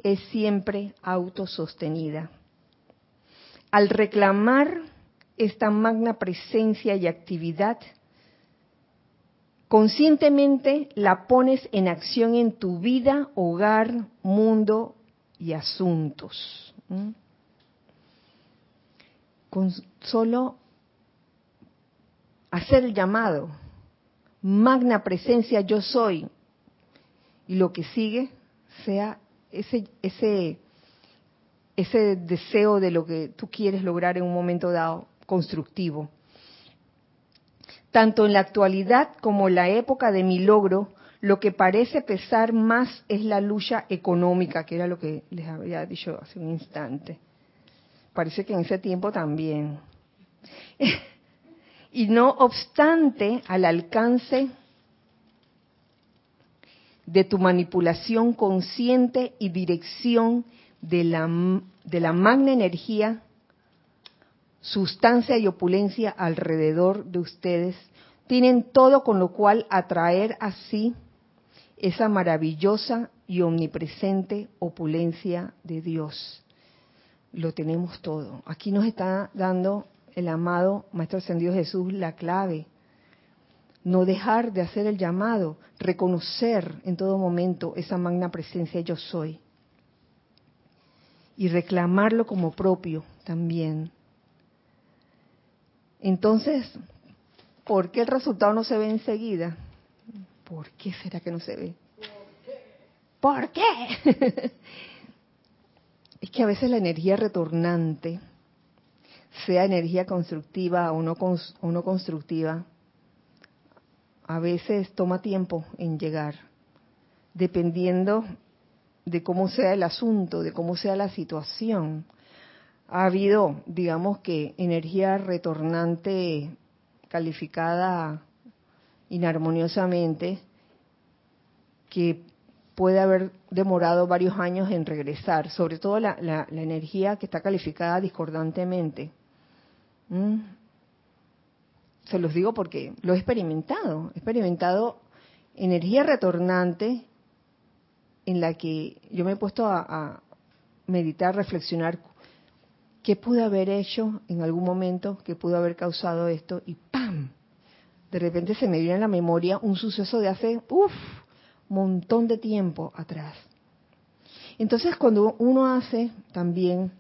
es siempre autosostenida. Al reclamar esta magna presencia y actividad, conscientemente la pones en acción en tu vida, hogar, mundo y asuntos. Con solo hacer el llamado, magna presencia yo soy, y lo que sigue sea ese, ese, ese deseo de lo que tú quieres lograr en un momento dado constructivo. Tanto en la actualidad como en la época de mi logro, lo que parece pesar más es la lucha económica, que era lo que les había dicho hace un instante. Parece que en ese tiempo también. y no obstante, al alcance de tu manipulación consciente y dirección de la, de la magna energía sustancia y opulencia alrededor de ustedes, tienen todo con lo cual atraer así esa maravillosa y omnipresente opulencia de Dios. Lo tenemos todo. Aquí nos está dando el amado Maestro Ascendido Jesús la clave. No dejar de hacer el llamado, reconocer en todo momento esa magna presencia yo soy. Y reclamarlo como propio también. Entonces, ¿por qué el resultado no se ve enseguida? ¿Por qué será que no se ve? ¿Por qué? es que a veces la energía retornante, sea energía constructiva o no, o no constructiva, a veces toma tiempo en llegar, dependiendo de cómo sea el asunto, de cómo sea la situación. Ha habido, digamos que, energía retornante calificada inarmoniosamente que puede haber demorado varios años en regresar, sobre todo la, la, energía que está calificada discordantemente. ¿Mm? Se los digo porque lo he experimentado, he experimentado energía retornante en la que yo me he puesto a meditar, reflexionar qué pude haber hecho en algún momento que pudo haber causado esto y ¡pam! de repente se me viene a la memoria un suceso de hace, uff, montón de tiempo atrás. Entonces cuando uno hace también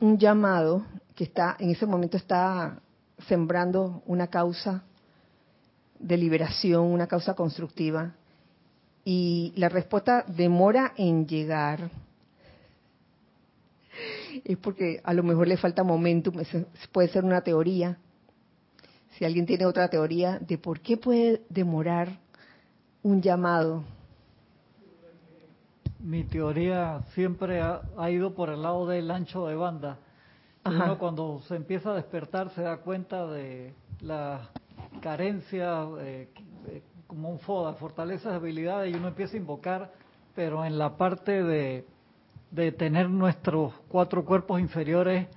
un llamado que está, en ese momento está sembrando una causa de liberación, una causa constructiva, y la respuesta demora en llegar, es porque a lo mejor le falta momentum, puede ser una teoría, si alguien tiene otra teoría de por qué puede demorar un llamado. Mi teoría siempre ha, ido por el lado del ancho de banda. Uno cuando se empieza a despertar se da cuenta de la carencia, eh, eh, como un FODA, fortalezas, habilidades, y uno empieza a invocar, pero en la parte de, de tener nuestros cuatro cuerpos inferiores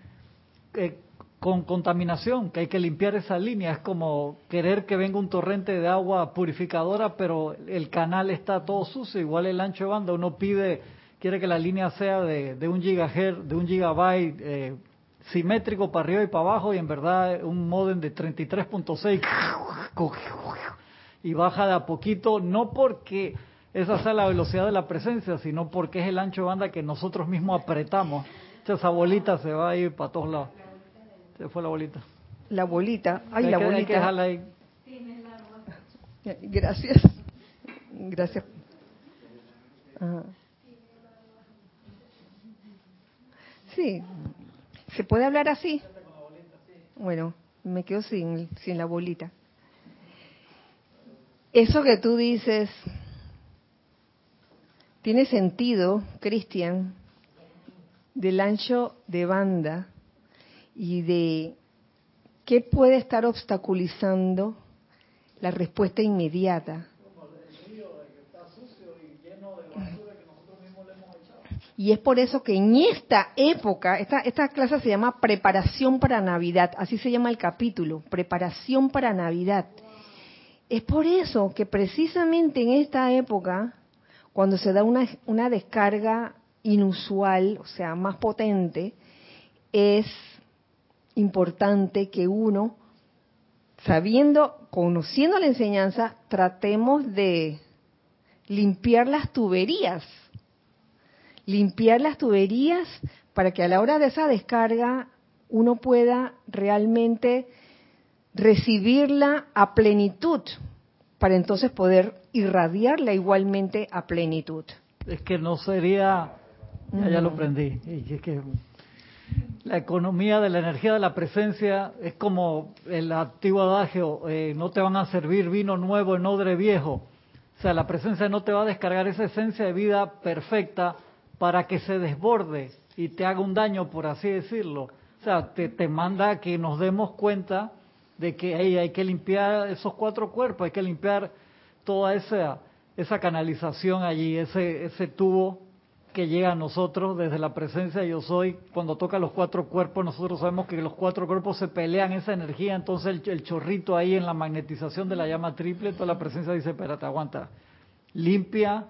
eh, con contaminación, que hay que limpiar esa línea. Es como querer que venga un torrente de agua purificadora, pero el canal está todo sucio, igual el ancho de banda. Uno pide, quiere que la línea sea de, de un gigahertz, de un gigabyte eh, simétrico para arriba y para abajo, y en verdad un modem de 33.6 y baja de a poquito, no porque esa sea la velocidad de la presencia, sino porque es el ancho de banda que nosotros mismos apretamos. Esa bolita se va a ir para todos lados. Se fue la bolita. La bolita. Ay, la bolita. ahí. Gracias. Gracias. Sí. ¿Se puede hablar así? Bueno, me quedo sin, sin la bolita. Eso que tú dices tiene sentido, Cristian, del ancho de banda y de qué puede estar obstaculizando la respuesta inmediata. Y es por eso que en esta época, esta, esta clase se llama Preparación para Navidad, así se llama el capítulo, Preparación para Navidad. Es por eso que precisamente en esta época, cuando se da una, una descarga inusual, o sea, más potente, es importante que uno, sabiendo, conociendo la enseñanza, tratemos de limpiar las tuberías. Limpiar las tuberías para que a la hora de esa descarga uno pueda realmente recibirla a plenitud, para entonces poder irradiarla igualmente a plenitud. Es que no sería, ya, lo aprendí, es que la economía de la energía de la presencia es como el antiguo adagio, eh, no te van a servir vino nuevo en odre viejo. O sea, la presencia no te va a descargar esa esencia de vida perfecta para que se desborde y te haga un daño, por así decirlo. O sea, te, te manda que nos demos cuenta de que hay que limpiar esos cuatro cuerpos, hay que limpiar toda esa, esa canalización allí, ese, ese tubo que llega a nosotros desde la presencia de yo soy, cuando toca los cuatro cuerpos, nosotros sabemos que los cuatro cuerpos se pelean esa energía, entonces el, chorrito ahí en la magnetización de la llama triple, toda la presencia dice, espérate, aguanta, limpia,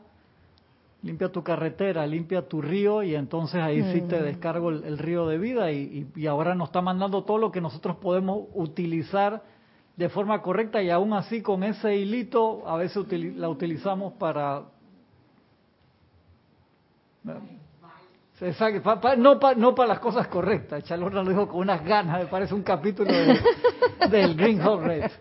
limpia tu carretera, limpia tu río y entonces ahí sí te mm. descargo el, río de vida y, y, ahora nos está mandando todo lo que nosotros podemos utilizar de forma correcta y aún así con ese hilito a veces la utilizamos para no para las cosas correctas. Chalorna lo dijo con unas ganas, me parece un capítulo del Green Red.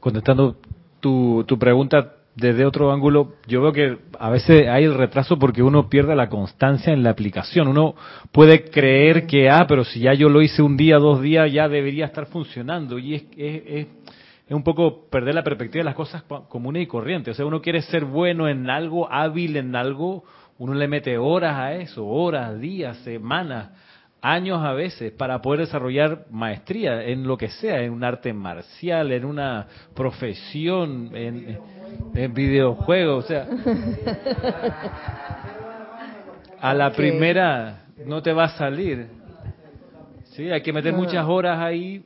contestando tu, tu pregunta, desde otro ángulo, yo veo que a veces hay el retraso porque uno pierde la constancia en la aplicación. Uno puede creer que, ah, pero si ya yo lo hice un día, dos días, ya debería estar funcionando. Y es, es, es, un poco perder la perspectiva de las cosas comunes y corrientes. O sea, uno quiere ser bueno en algo, hábil en algo, uno le mete horas a eso, horas, días, semanas años a veces para poder desarrollar maestría en lo que sea, en un arte marcial, en una profesión, en, videojuegos, o sea, a la primera no te va a salir. Sí, hay que meter muchas horas ahí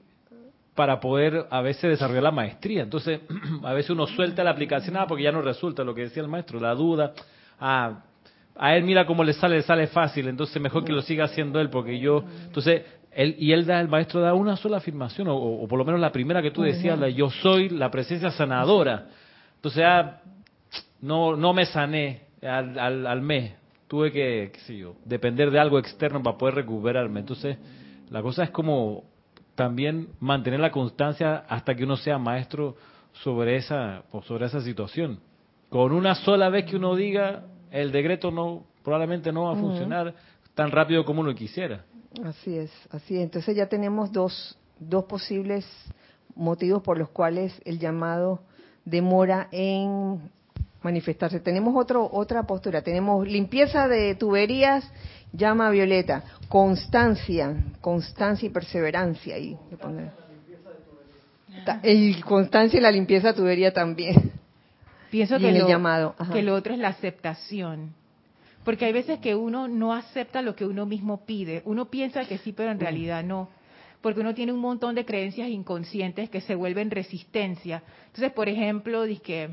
para poder a veces desarrollar la maestría. Entonces, a veces uno suelta la aplicación, ah, porque ya no resulta lo que decía el maestro, la duda, ah, a él mira cómo le sale, le sale fácil, entonces mejor que lo siga haciendo él, porque yo, entonces, él, y él da, el maestro da una sola afirmación, o, por lo menos la primera que tú decías, la yo soy la presencia sanadora. Entonces, ah, no, no me sané al, al, al mes, tuve que, qué sé yo, depender de algo externo para poder recuperarme. Entonces, la cosa es como también mantener la constancia hasta que uno sea maestro sobre esa, sobre esa situación. Con una sola vez que uno diga, el decreto no probablemente no va a funcionar tan rápido como uno quisiera. Así es, así es. Entonces ya tenemos dos, dos posibles motivos por los cuales el llamado demora en manifestarse. Tenemos otro, otra postura, tenemos limpieza de tuberías, llama violeta, constancia, constancia y perseverancia. Y, el constancia y la limpieza de tubería también. Pienso que, lo, llamado. que lo otro es la aceptación. Porque hay veces que uno no acepta lo que uno mismo pide. Uno piensa que sí, pero en realidad no. Porque uno tiene un montón de creencias inconscientes que se vuelven resistencia. Entonces, por ejemplo, dice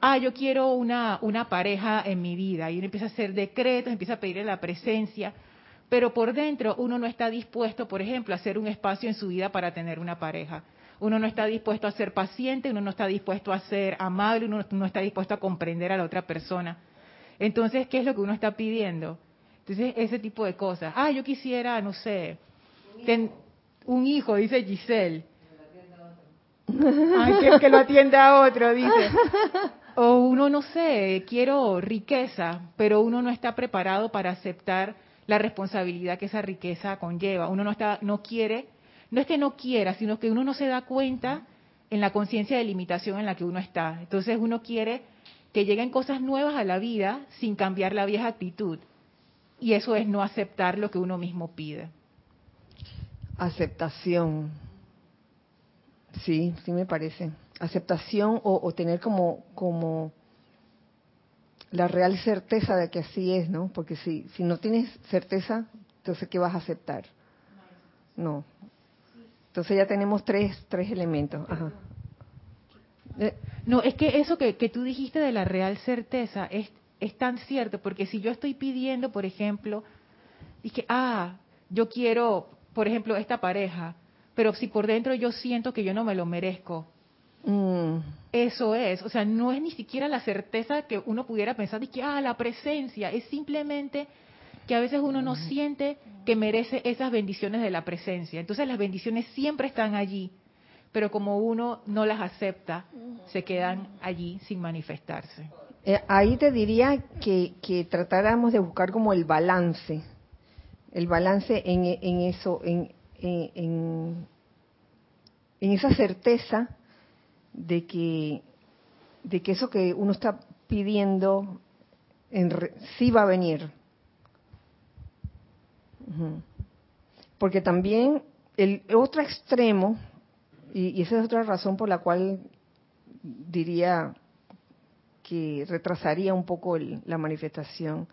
ah, yo quiero una, una pareja en mi vida. Y uno empieza a hacer decretos, empieza a pedirle la presencia. Pero por dentro uno no está dispuesto, por ejemplo, a hacer un espacio en su vida para tener una pareja uno no está dispuesto a ser paciente, uno no está dispuesto a ser amable, uno no está dispuesto a comprender a la otra persona. Entonces, ¿qué es lo que uno está pidiendo? Entonces, ese tipo de cosas. Ah, yo quisiera, no sé, un hijo, dice Giselle. Ay, que, que lo atienda a otro, dice. O uno, no sé, quiero riqueza, pero uno no está preparado para aceptar la responsabilidad que esa riqueza conlleva. Uno no está, no quiere no es que no quiera, sino que uno no se da cuenta en la conciencia de limitación en la que uno está. Entonces uno quiere que lleguen cosas nuevas a la vida sin cambiar la vieja actitud. Y eso es no aceptar lo que uno mismo pide. Aceptación. Sí, sí me parece. Aceptación o, tener como, como la real certeza de que así es, ¿no? Porque si, si no tienes certeza, entonces ¿qué vas a aceptar? No, entonces ya tenemos tres, tres elementos. Eh, no, es que eso que, que, tú dijiste de la real certeza es, es tan cierto, porque si yo estoy pidiendo, por ejemplo, dije, ah, yo quiero, por ejemplo, esta pareja, pero si por dentro yo siento que yo no me lo merezco, mm. eso es, o sea, no es ni siquiera la certeza que uno pudiera pensar de que, ah, la presencia, es simplemente que a veces uno no siente que merece esas bendiciones de la presencia. Entonces las bendiciones siempre están allí, pero como uno no las acepta, se quedan allí sin manifestarse. Eh, ahí te diría que, tratáramos de buscar como el balance, el balance en, eso, en, en, esa certeza de que, de que eso que uno está pidiendo en, sí va a venir porque también el otro extremo Y, esa es otra razón por la cual diría que retrasaría un poco la manifestación.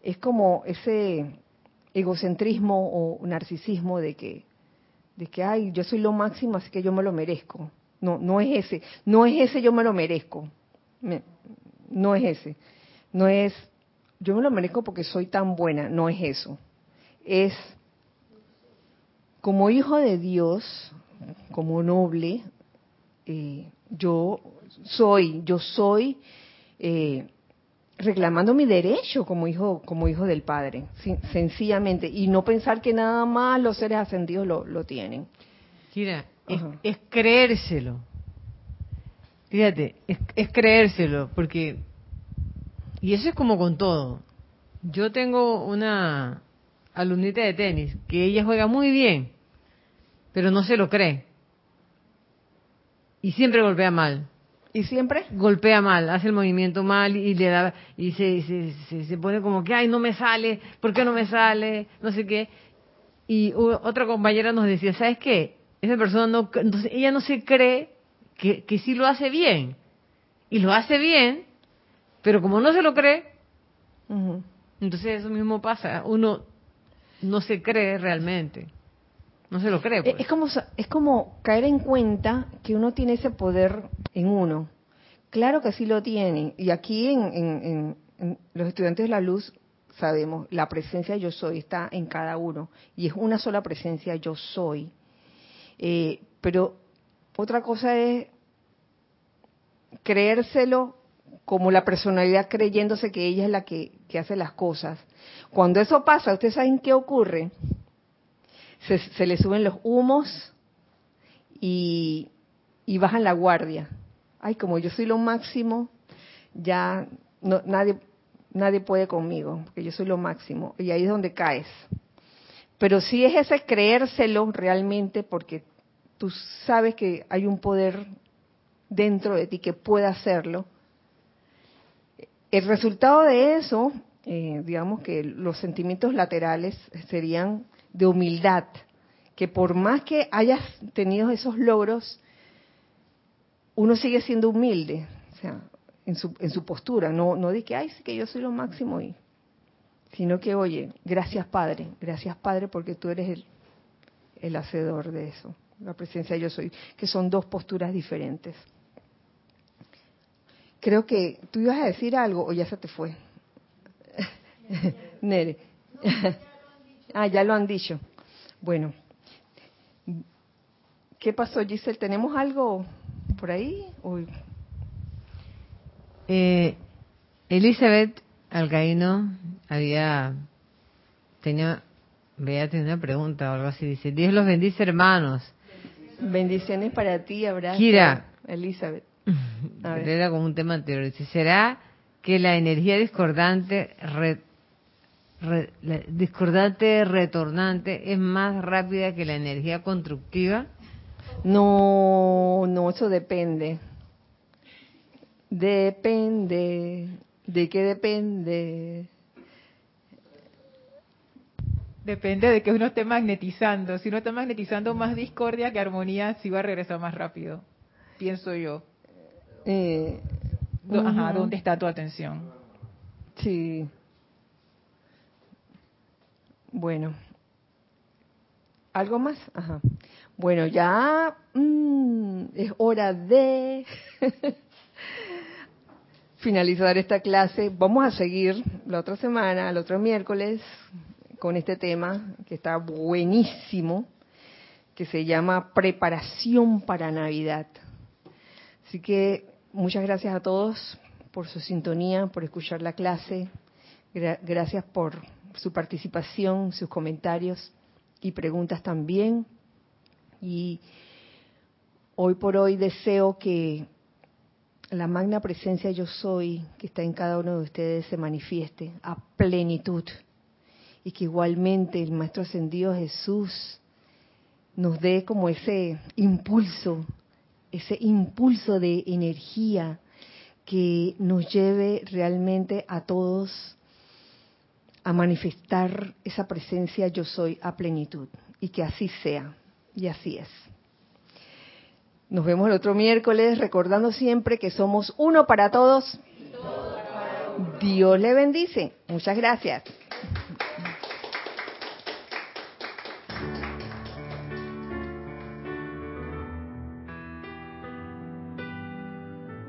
Es como ese egocentrismo o narcisismo de que, de que, ay, yo soy lo máximo, así que yo me lo merezco. No, no es ese, no es ese yo me lo merezco. no es ese. No es yo me lo merezco porque soy tan buena, no es eso. Es como hijo de Dios, como noble, eh, yo soy, yo soy eh, reclamando mi derecho como hijo, como hijo del Padre, sencillamente, y no pensar que nada más los seres ascendidos lo, lo tienen. Mira, es, creérselo. Fíjate, es, es creérselo, porque y eso es como con todo. Yo tengo una alumnita de tenis que ella juega muy bien, pero no se lo cree. Y siempre golpea mal. ¿Y siempre? Golpea mal, hace el movimiento mal y le da y se, se, se, pone como que, ay, no me sale, ¿por qué no me sale? No sé qué. Y otra compañera nos decía, ¿sabes qué? Esa persona no, entonces ella no se cree que, que sí lo hace bien. Y lo hace bien, pero como no se lo cree, entonces eso mismo pasa. Uno no se cree realmente. No se lo cree. Pues. Es, como, es como caer en cuenta que uno tiene ese poder en uno. Claro que sí lo tiene. Y aquí en, los estudiantes de la luz sabemos, la presencia yo soy está en cada uno. Y es una sola presencia yo soy. Eh, pero otra cosa es creérselo como la personalidad creyéndose que ella es la que, hace las cosas. Cuando eso pasa, ¿ustedes saben qué ocurre? Se, le suben los humos y, bajan la guardia. Ay, como yo soy lo máximo, ya no, nadie, nadie puede conmigo, porque yo soy lo máximo. Y ahí es donde caes. Pero sí es ese creérselo realmente, porque tú sabes que hay un poder dentro de ti que puede hacerlo el resultado de eso, eh, digamos que los sentimientos laterales serían de humildad, que por más que hayas tenido esos logros, uno sigue siendo humilde, o sea, en su, en su postura, no, no de que, ay, sí que yo soy lo máximo, y, sino que, oye, gracias Padre, gracias Padre porque tú eres el, el hacedor de eso, la presencia yo soy, que son dos posturas diferentes. Creo que tú ibas a decir algo o ya se te fue. Nere. Ah, ya lo han dicho. Bueno. ¿Qué pasó, Giselle? ¿Tenemos algo por ahí? Eh, Elizabeth Alcaíno había tenía había tenido una pregunta o algo así. Dice, Dios los bendice, hermanos. Bendiciones para ti, abrazo. Kira. Elizabeth. Era como un tema anterior. ¿será que la energía discordante, discordante retornante es más rápida que la energía constructiva? No, no, eso depende. Depende. ¿De qué depende? Depende de que uno esté magnetizando. Si uno está magnetizando más discordia que armonía, sí va a regresar más rápido. Pienso yo. Eh, Ajá, ¿dónde está tu atención? Sí. Bueno. ¿Algo más? Ajá. Bueno, ya mm, es hora de finalizar esta clase. Vamos a seguir la otra semana, el otro miércoles, con este tema que está buenísimo, que se llama Preparación para Navidad. Así que muchas gracias a todos por su sintonía, por escuchar la clase. gracias por su participación, sus comentarios y preguntas también. Y hoy por hoy deseo que la magna presencia yo soy que está en cada uno de ustedes se manifieste a plenitud y que igualmente el Maestro Ascendido Jesús nos dé como ese impulso ese impulso de energía que nos lleve realmente a todos a manifestar esa presencia yo soy a plenitud y que así sea y así es. Nos vemos el otro miércoles recordando siempre que somos uno para todos. Dios le bendice. Muchas gracias.